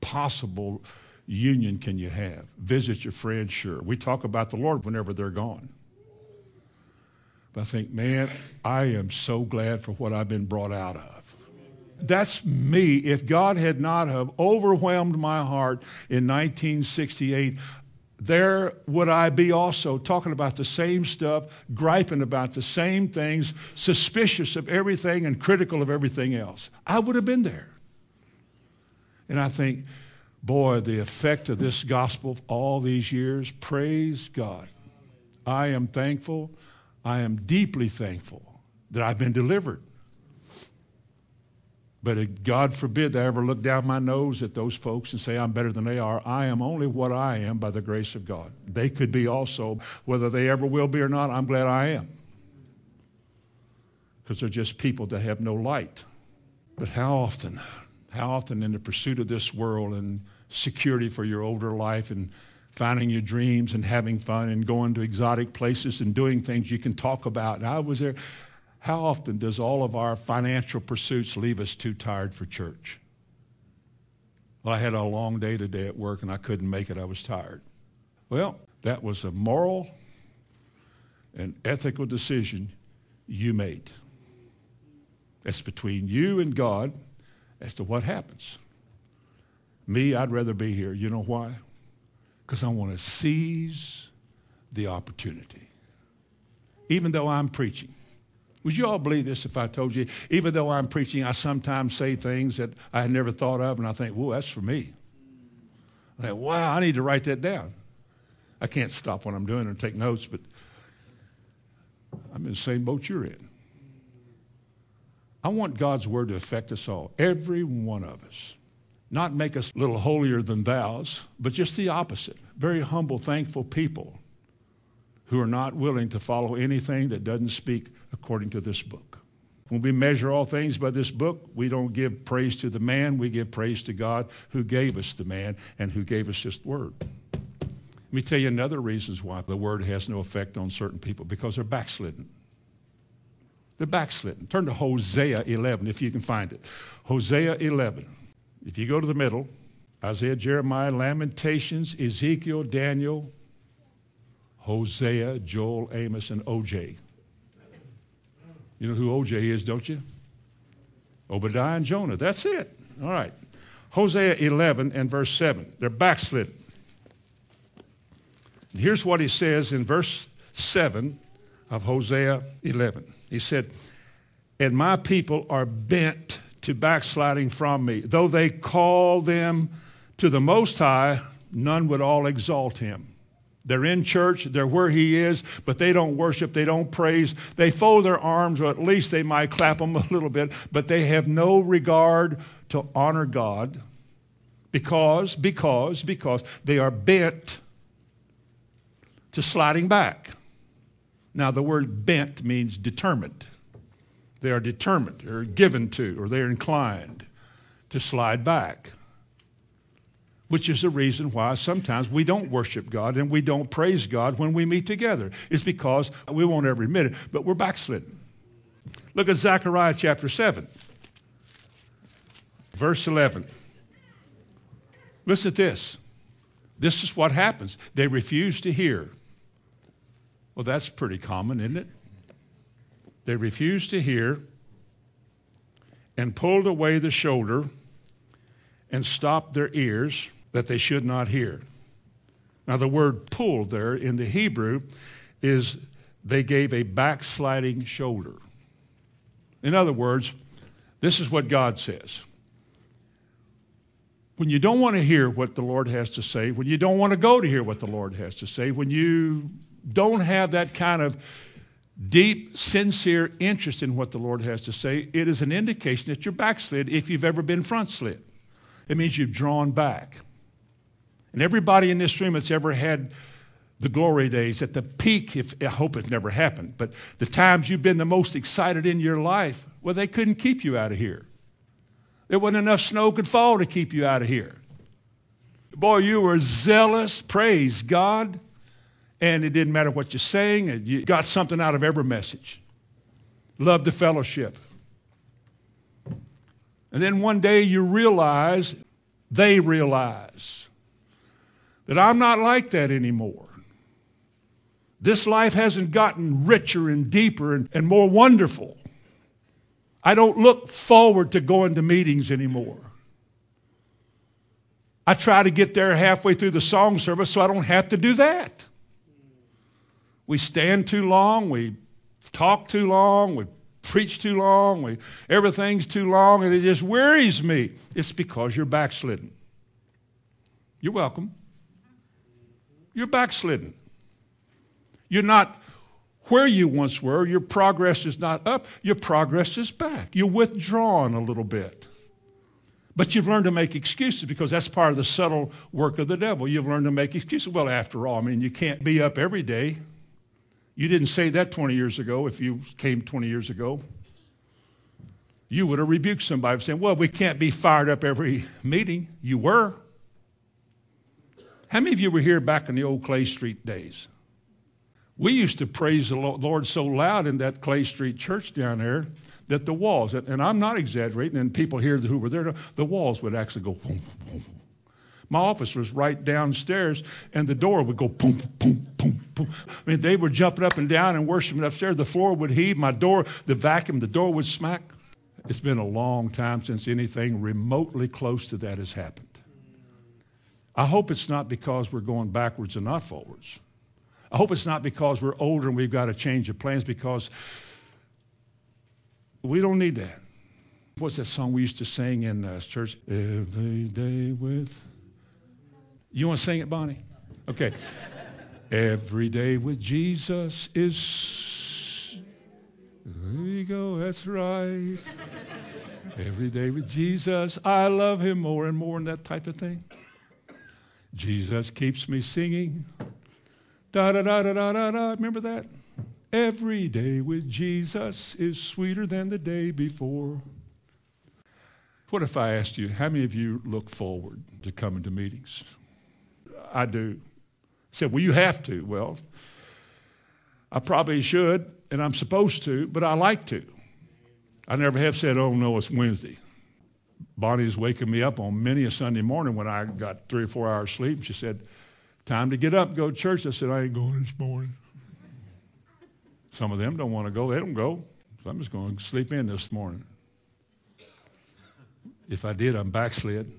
possible union can you have? Visit your friends, sure. We talk about the Lord whenever they're gone. But I think, man, I am so glad for what I've been brought out of. That's me. If God had not have overwhelmed my heart in 1968, there would I be also talking about the same stuff, griping about the same things, suspicious of everything and critical of everything else. I would have been there. And I think, boy, the effect of this gospel all these years, praise God. I am thankful. I am deeply thankful that I've been delivered. But God forbid I ever look down my nose at those folks and say I'm better than they are. I am only what I am by the grace of God. They could be also. Whether they ever will be or not, I'm glad I am. Because they're just people that have no light. But how often, how often in the pursuit of this world and security for your older life and finding your dreams and having fun and going to exotic places and doing things you can talk about. And I was there. How often does all of our financial pursuits leave us too tired for church? Well, I had a long day today at work and I couldn't make it. I was tired. Well, that was a moral and ethical decision you made. That's between you and God as to what happens. Me, I'd rather be here. You know why? Because I want to seize the opportunity. Even though I'm preaching, would you all believe this if I told you, even though I'm preaching, I sometimes say things that I had never thought of, and I think, whoa, that's for me. I think, wow, I need to write that down. I can't stop what I'm doing and take notes, but I'm in the same boat you're in. I want God's word to affect us all, every one of us. Not make us little holier than thous, but just the opposite. Very humble, thankful people who are not willing to follow anything that doesn't speak according to this book. When we measure all things by this book, we don't give praise to the man, we give praise to God who gave us the man and who gave us this word. Let me tell you another reasons why the word has no effect on certain people because they're backslidden. They're backslidden. Turn to Hosea 11 if you can find it. Hosea 11. If you go to the middle, Isaiah, Jeremiah, Lamentations, Ezekiel, Daniel, Hosea, Joel, Amos, and OJ. You know who OJ is, don't you? Obadiah and Jonah. That's it. All right. Hosea 11 and verse 7. They're backslidden. Here's what he says in verse 7 of Hosea 11. He said, And my people are bent to backsliding from me. Though they call them to the Most High, none would all exalt him. They're in church, they're where he is, but they don't worship, they don't praise. They fold their arms, or at least they might clap them a little bit, but they have no regard to honor God because, because, because they are bent to sliding back. Now, the word bent means determined. They are determined, or given to, or they're inclined to slide back which is the reason why sometimes we don't worship God and we don't praise God when we meet together. It's because we won't ever admit it, but we're backslidden. Look at Zechariah chapter 7, verse 11. Listen to this. This is what happens. They refuse to hear. Well, that's pretty common, isn't it? They refused to hear and pulled away the shoulder and stopped their ears that they should not hear. Now, the word pull there in the Hebrew is they gave a backsliding shoulder. In other words, this is what God says. When you don't want to hear what the Lord has to say, when you don't want to go to hear what the Lord has to say, when you don't have that kind of deep, sincere interest in what the Lord has to say, it is an indication that you're backslid if you've ever been front slid. It means you've drawn back. And everybody in this room that's ever had the glory days at the peak, if, I hope it never happened, but the times you've been the most excited in your life, well, they couldn't keep you out of here. There wasn't enough snow could fall to keep you out of here. Boy, you were zealous, praise God, and it didn't matter what you're saying, and you got something out of every message. Loved the fellowship. And then one day you realize, they realize, that I'm not like that anymore. This life hasn't gotten richer and deeper and, and more wonderful. I don't look forward to going to meetings anymore. I try to get there halfway through the song service so I don't have to do that. We stand too long, we talk too long, we preach too long, we, everything's too long, and it just wearies me. It's because you're backslidden. You're welcome you're backslidden. You're not where you once were. Your progress is not up, your progress is back. You're withdrawn a little bit. But you've learned to make excuses because that's part of the subtle work of the devil. You've learned to make excuses. Well, after all, I mean, you can't be up every day. You didn't say that 20 years ago if you came 20 years ago. You would have rebuked somebody saying, Well, we can't be fired up every meeting. You were. How many of you were here back in the old Clay Street days? We used to praise the Lord so loud in that Clay Street church down there that the walls, and I'm not exaggerating, and people here who were there, the walls would actually go boom, boom. My office was right downstairs, and the door would go boom, boom, boom, boom. I mean, they were jumping up and down and worshiping upstairs. The floor would heave, my door, the vacuum, the door would smack. It's been a long time since anything remotely close to that has happened. I hope it's not because we're going backwards and not forwards. I hope it's not because we're older and we've got to change the plans because we don't need that. What's that song we used to sing in uh, church? Every day with. You want to sing it, Bonnie? Okay. Every day with Jesus is. There you go, that's right. Every day with Jesus, I love him more and more, and that type of thing. Jesus keeps me singing. Da da da da da da da. Remember that? Every day with Jesus is sweeter than the day before. What if I asked you, how many of you look forward to coming to meetings? I do. I said, well, you have to. Well, I probably should, and I'm supposed to, but I like to. I never have said, oh no, it's Wednesday. Bonnie's waking me up on many a Sunday morning when I got three or four hours sleep. She said, time to get up, go to church. I said, I ain't going this morning. Some of them don't want to go. They don't go. So I'm just going to sleep in this morning. If I did, I'm backslid.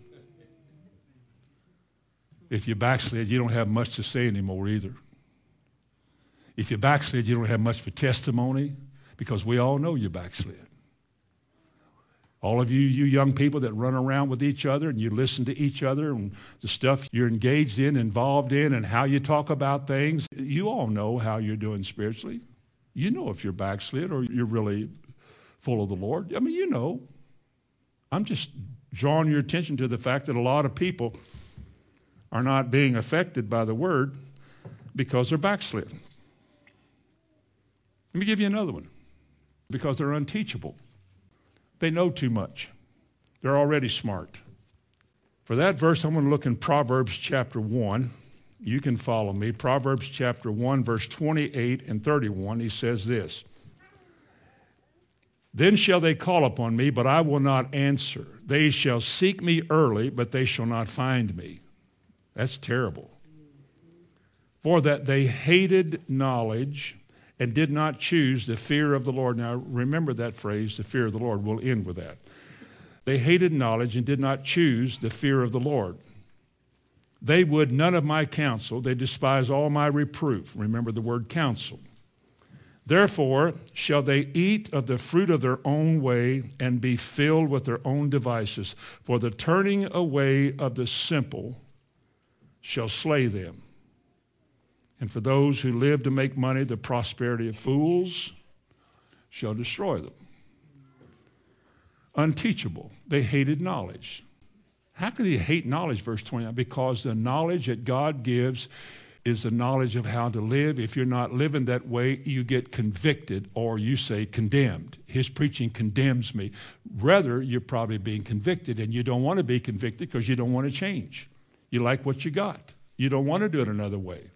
If you backslid, you don't have much to say anymore either. If you backslid, you don't have much for testimony because we all know you backslid. All of you, you young people that run around with each other and you listen to each other and the stuff you're engaged in, involved in, and how you talk about things, you all know how you're doing spiritually. You know if you're backslid or you're really full of the Lord. I mean, you know. I'm just drawing your attention to the fact that a lot of people are not being affected by the word because they're backslid. Let me give you another one because they're unteachable. They know too much, they're already smart. For that verse, I'm going to look in Proverbs chapter 1. You can follow me. Proverbs chapter 1, verse 28 and 31. He says this Then shall they call upon me, but I will not answer. They shall seek me early, but they shall not find me. That's terrible. For that they hated knowledge and did not choose the fear of the Lord. Now, remember that phrase, the fear of the Lord. We'll end with that. They hated knowledge and did not choose the fear of the Lord. They would none of my counsel. They despise all my reproof. Remember the word counsel. Therefore, shall they eat of the fruit of their own way and be filled with their own devices. For the turning away of the simple shall slay them. And for those who live to make money, the prosperity of fools shall destroy them. Unteachable. They hated knowledge. How could he hate knowledge, verse 29? Because the knowledge that God gives is the knowledge of how to live. If you're not living that way, you get convicted or you say condemned. His preaching condemns me. Rather, you're probably being convicted and you don't want to be convicted because you don't want to change. You like what you got. You don't want to do it another way.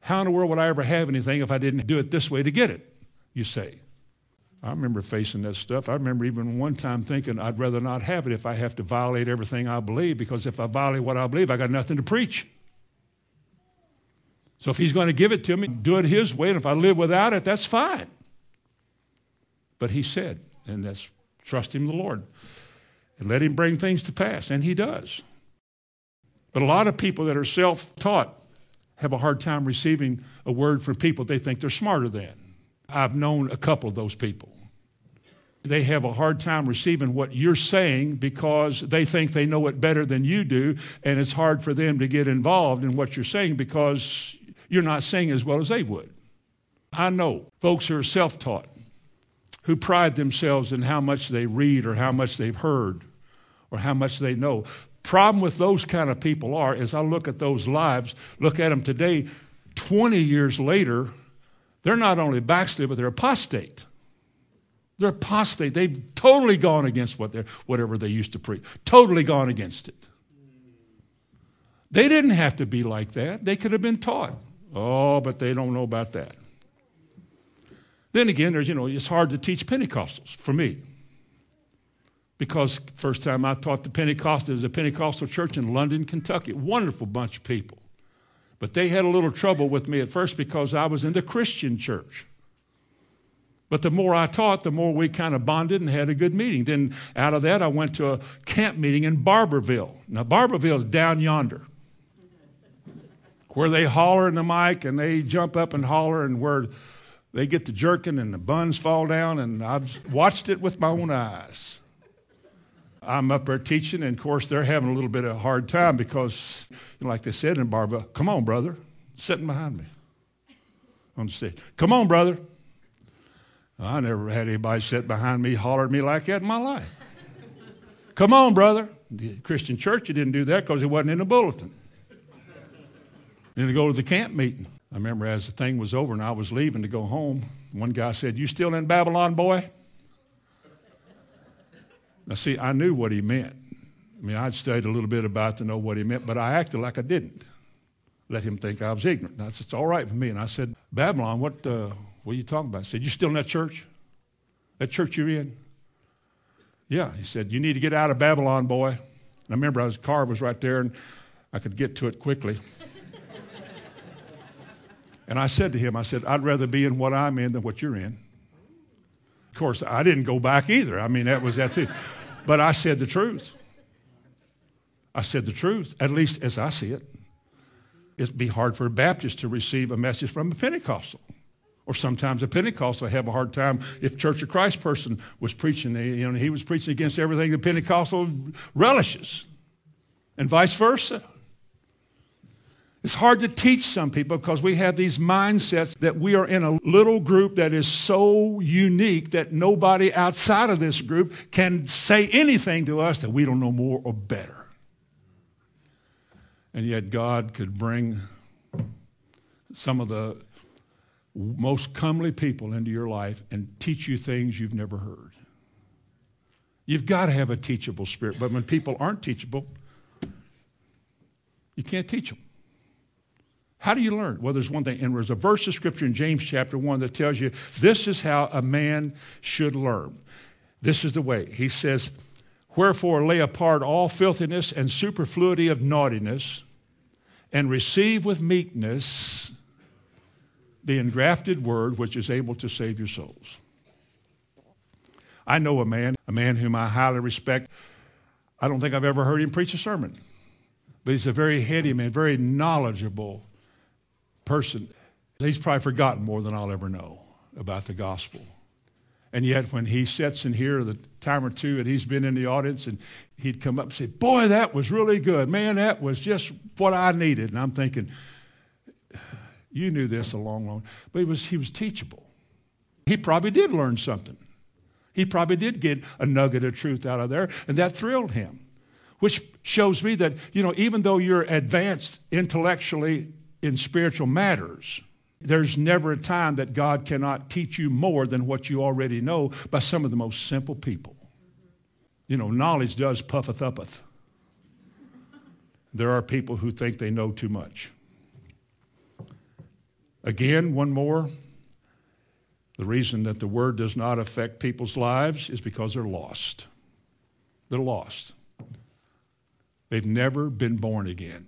How in the world would I ever have anything if I didn't do it this way to get it? You say. I remember facing that stuff. I remember even one time thinking I'd rather not have it if I have to violate everything I believe, because if I violate what I believe, I got nothing to preach. So if he's going to give it to me, do it his way, and if I live without it, that's fine. But he said, and that's trust him the Lord. And let him bring things to pass. And he does. But a lot of people that are self taught have a hard time receiving a word from people they think they're smarter than. I've known a couple of those people. They have a hard time receiving what you're saying because they think they know it better than you do, and it's hard for them to get involved in what you're saying because you're not saying as well as they would. I know folks who are self taught, who pride themselves in how much they read or how much they've heard or how much they know. Problem with those kind of people are, as I look at those lives, look at them today, 20 years later, they're not only backslid, but they're apostate. They're apostate. They've totally gone against what whatever they used to preach, totally gone against it. They didn't have to be like that. They could have been taught. Oh, but they don't know about that. Then again, there's, you know, it's hard to teach Pentecostals for me because first time I taught the Pentecostal, it was a Pentecostal church in London, Kentucky. Wonderful bunch of people. But they had a little trouble with me at first because I was in the Christian church. But the more I taught, the more we kind of bonded and had a good meeting. Then out of that, I went to a camp meeting in Barbourville. Now, Barbourville is down yonder, where they holler in the mic and they jump up and holler, and where they get the jerking and the buns fall down. And I've watched it with my own eyes. I'm up there teaching, and of course, they're having a little bit of a hard time because, you know, like they said in Barbara, come on, brother, sitting behind me on the stage. Come on, brother. I never had anybody sit behind me, holler at me like that in my life. come on, brother. The Christian church, you didn't do that because it wasn't in the bulletin. Then to go to the camp meeting. I remember as the thing was over and I was leaving to go home, one guy said, You still in Babylon, boy? Now, see, I knew what he meant. I mean, I'd studied a little bit about to know what he meant, but I acted like I didn't. let him think I was ignorant. Said, it's all right for me. And I said, Babylon, what, uh, what are you talking about? He said, you still in that church? That church you're in? Yeah. He said, you need to get out of Babylon, boy. And I remember his car was right there and I could get to it quickly. and I said to him, I said, I'd rather be in what I'm in than what you're in. Of course, I didn't go back either. I mean, that was that too. But I said the truth. I said the truth, at least as I see it. It'd be hard for a Baptist to receive a message from a Pentecostal. Or sometimes a Pentecostal have a hard time if Church of Christ person was preaching, you know, he was preaching against everything the Pentecostal relishes, and vice versa. It's hard to teach some people because we have these mindsets that we are in a little group that is so unique that nobody outside of this group can say anything to us that we don't know more or better. And yet God could bring some of the most comely people into your life and teach you things you've never heard. You've got to have a teachable spirit. But when people aren't teachable, you can't teach them. How do you learn? Well, there's one thing, and there's a verse of scripture in James chapter 1 that tells you this is how a man should learn. This is the way. He says, Wherefore lay apart all filthiness and superfluity of naughtiness, and receive with meekness the engrafted word which is able to save your souls. I know a man, a man whom I highly respect. I don't think I've ever heard him preach a sermon, but he's a very heady man, very knowledgeable person. He's probably forgotten more than I'll ever know about the gospel. And yet, when he sits in here the time or two and he's been in the audience and he'd come up and say, Boy, that was really good. Man, that was just what I needed. And I'm thinking, You knew this a long, long But he was, he was teachable. He probably did learn something. He probably did get a nugget of truth out of there, and that thrilled him. Which shows me that, you know, even though you're advanced intellectually in spiritual matters, there's never a time that God cannot teach you more than what you already know by some of the most simple people. You know, knowledge does puffeth uppeth. There are people who think they know too much. Again, one more. The reason that the word does not affect people's lives is because they're lost. They're lost. They've never been born again.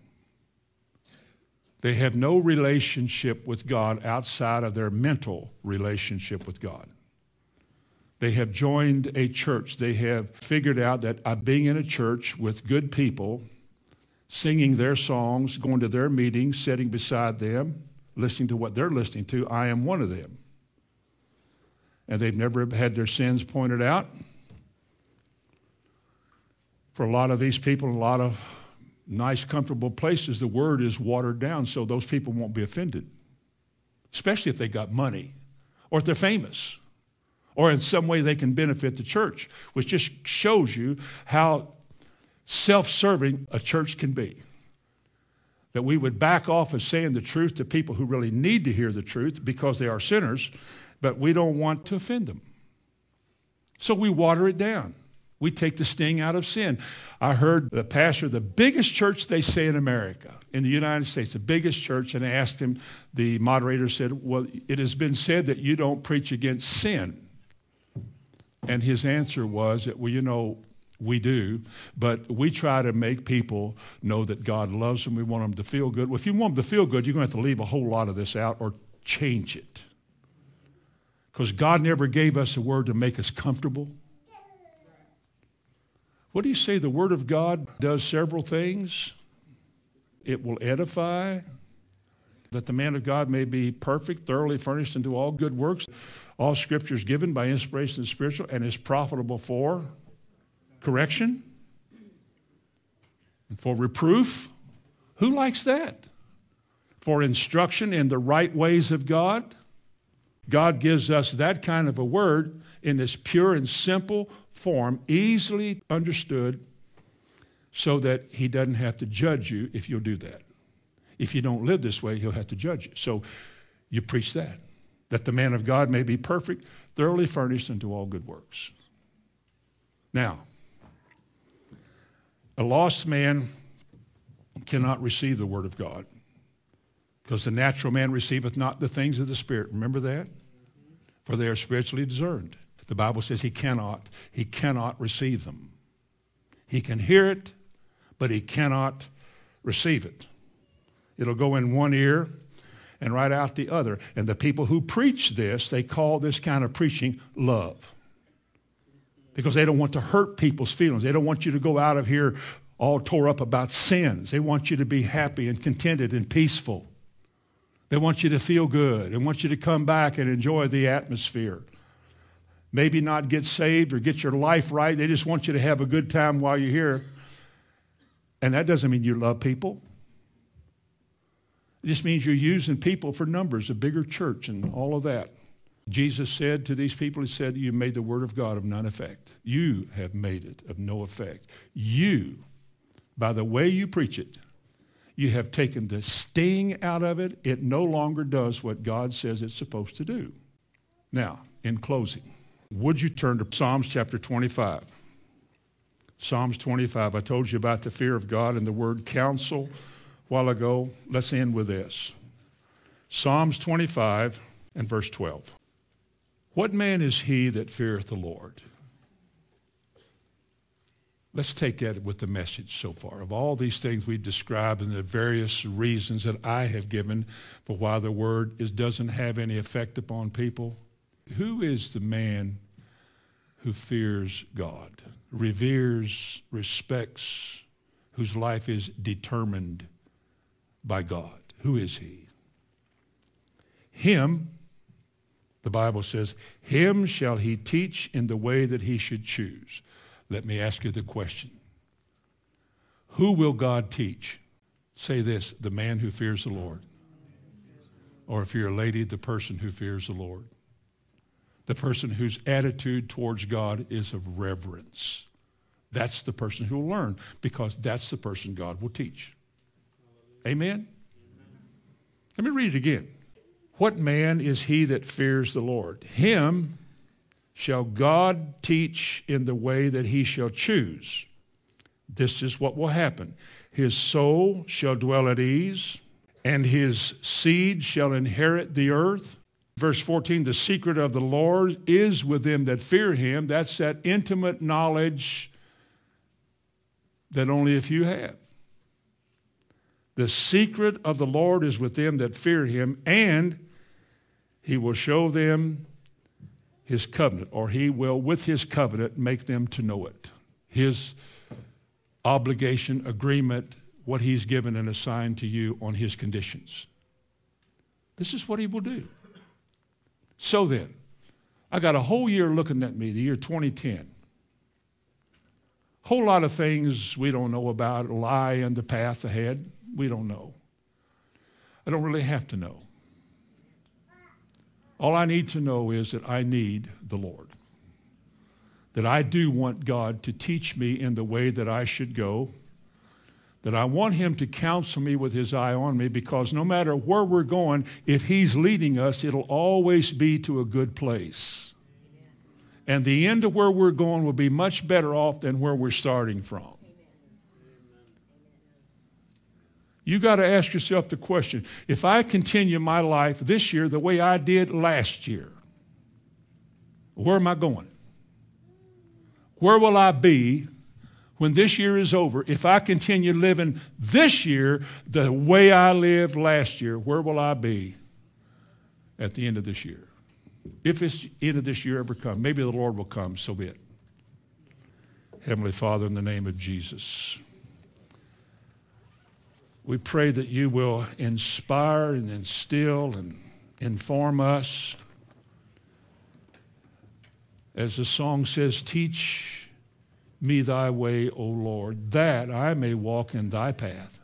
They have no relationship with God outside of their mental relationship with God. They have joined a church. They have figured out that being in a church with good people, singing their songs, going to their meetings, sitting beside them, listening to what they're listening to, I am one of them. And they've never had their sins pointed out. For a lot of these people, a lot of nice, comfortable places, the word is watered down so those people won't be offended, especially if they got money or if they're famous or in some way they can benefit the church, which just shows you how self serving a church can be. That we would back off of saying the truth to people who really need to hear the truth because they are sinners, but we don't want to offend them. So we water it down. We take the sting out of sin. I heard the pastor of the biggest church they say in America, in the United States, the biggest church, and I asked him, the moderator said, Well, it has been said that you don't preach against sin. And his answer was that, Well, you know, we do, but we try to make people know that God loves them. We want them to feel good. Well, if you want them to feel good, you're going to have to leave a whole lot of this out or change it. Because God never gave us a word to make us comfortable. What do you say? The Word of God does several things. It will edify, that the man of God may be perfect, thoroughly furnished into all good works. All scripture is given by inspiration and spiritual and is profitable for correction and for reproof. Who likes that? For instruction in the right ways of God. God gives us that kind of a word in this pure and simple form, easily understood, so that he doesn't have to judge you if you'll do that. If you don't live this way, he'll have to judge you. So you preach that, that the man of God may be perfect, thoroughly furnished unto all good works. Now, a lost man cannot receive the word of God Because the natural man receiveth not the things of the Spirit. Remember that? For they are spiritually discerned. The Bible says he cannot, he cannot receive them. He can hear it, but he cannot receive it. It'll go in one ear and right out the other. And the people who preach this, they call this kind of preaching love. Because they don't want to hurt people's feelings. They don't want you to go out of here all tore up about sins. They want you to be happy and contented and peaceful. They want you to feel good. They want you to come back and enjoy the atmosphere. Maybe not get saved or get your life right. They just want you to have a good time while you're here. And that doesn't mean you love people. It just means you're using people for numbers, a bigger church, and all of that. Jesus said to these people, He said, You made the word of God of none effect. You have made it of no effect. You, by the way you preach it, you have taken the sting out of it. It no longer does what God says it's supposed to do. Now, in closing, would you turn to Psalms chapter 25? Psalms 25. I told you about the fear of God and the word counsel a while ago. Let's end with this Psalms 25 and verse 12. What man is he that feareth the Lord? Let's take that with the message so far. Of all these things we've described and the various reasons that I have given for why the word is, doesn't have any effect upon people, who is the man who fears God, reveres, respects, whose life is determined by God. Who is he? Him, the Bible says, him shall he teach in the way that he should choose. Let me ask you the question Who will God teach? Say this the man who fears the Lord. Or if you're a lady, the person who fears the Lord. The person whose attitude towards God is of reverence. That's the person who will learn because that's the person God will teach. Amen? Let me read it again. What man is he that fears the Lord? Him shall God teach in the way that he shall choose. This is what will happen. His soul shall dwell at ease, and his seed shall inherit the earth. Verse 14, the secret of the Lord is with them that fear him. That's that intimate knowledge that only a few have. The secret of the Lord is with them that fear him, and he will show them his covenant, or he will, with his covenant, make them to know it. His obligation, agreement, what he's given and assigned to you on his conditions. This is what he will do. So then, I got a whole year looking at me, the year 2010. Whole lot of things we don't know about lie in the path ahead. We don't know. I don't really have to know. All I need to know is that I need the Lord. That I do want God to teach me in the way that I should go. That I want Him to counsel me with His eye on me because no matter where we're going, if He's leading us, it'll always be to a good place. And the end of where we're going will be much better off than where we're starting from. You got to ask yourself the question if I continue my life this year the way I did last year, where am I going? Where will I be when this year is over? If I continue living this year the way I lived last year, where will I be at the end of this year? If this end of this year ever comes, maybe the Lord will come, so be it. Heavenly Father, in the name of Jesus. We pray that you will inspire and instill and inform us. As the song says, teach me thy way, O Lord, that I may walk in thy path.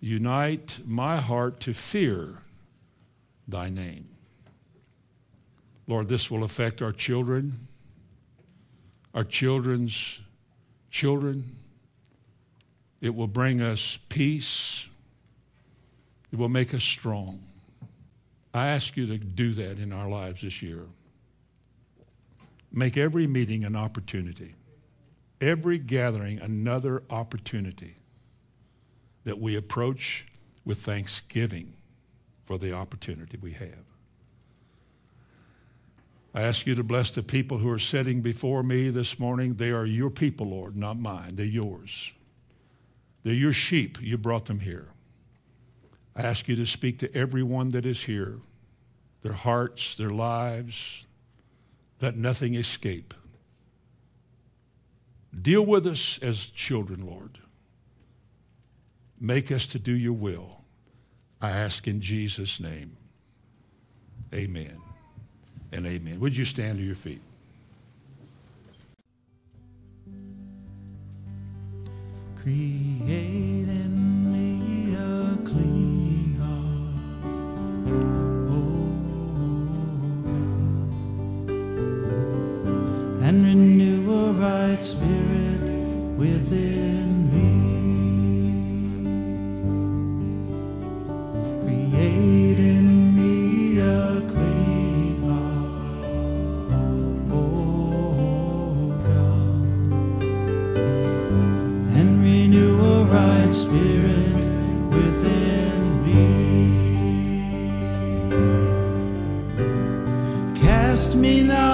Unite my heart to fear thy name. Lord, this will affect our children, our children's children it will bring us peace. It will make us strong. I ask you to do that in our lives this year. Make every meeting an opportunity, every gathering another opportunity that we approach with thanksgiving for the opportunity we have. I ask you to bless the people who are sitting before me this morning. They are your people, Lord, not mine. They're yours. They're your sheep. You brought them here. I ask you to speak to everyone that is here, their hearts, their lives. Let nothing escape. Deal with us as children, Lord. Make us to do your will. I ask in Jesus' name. Amen and amen. Would you stand to your feet? Create in me a clean heart, oh God, and renew right spirit within me. Create in me a clean heart, oh God and renew a right spirit within me. Cast me not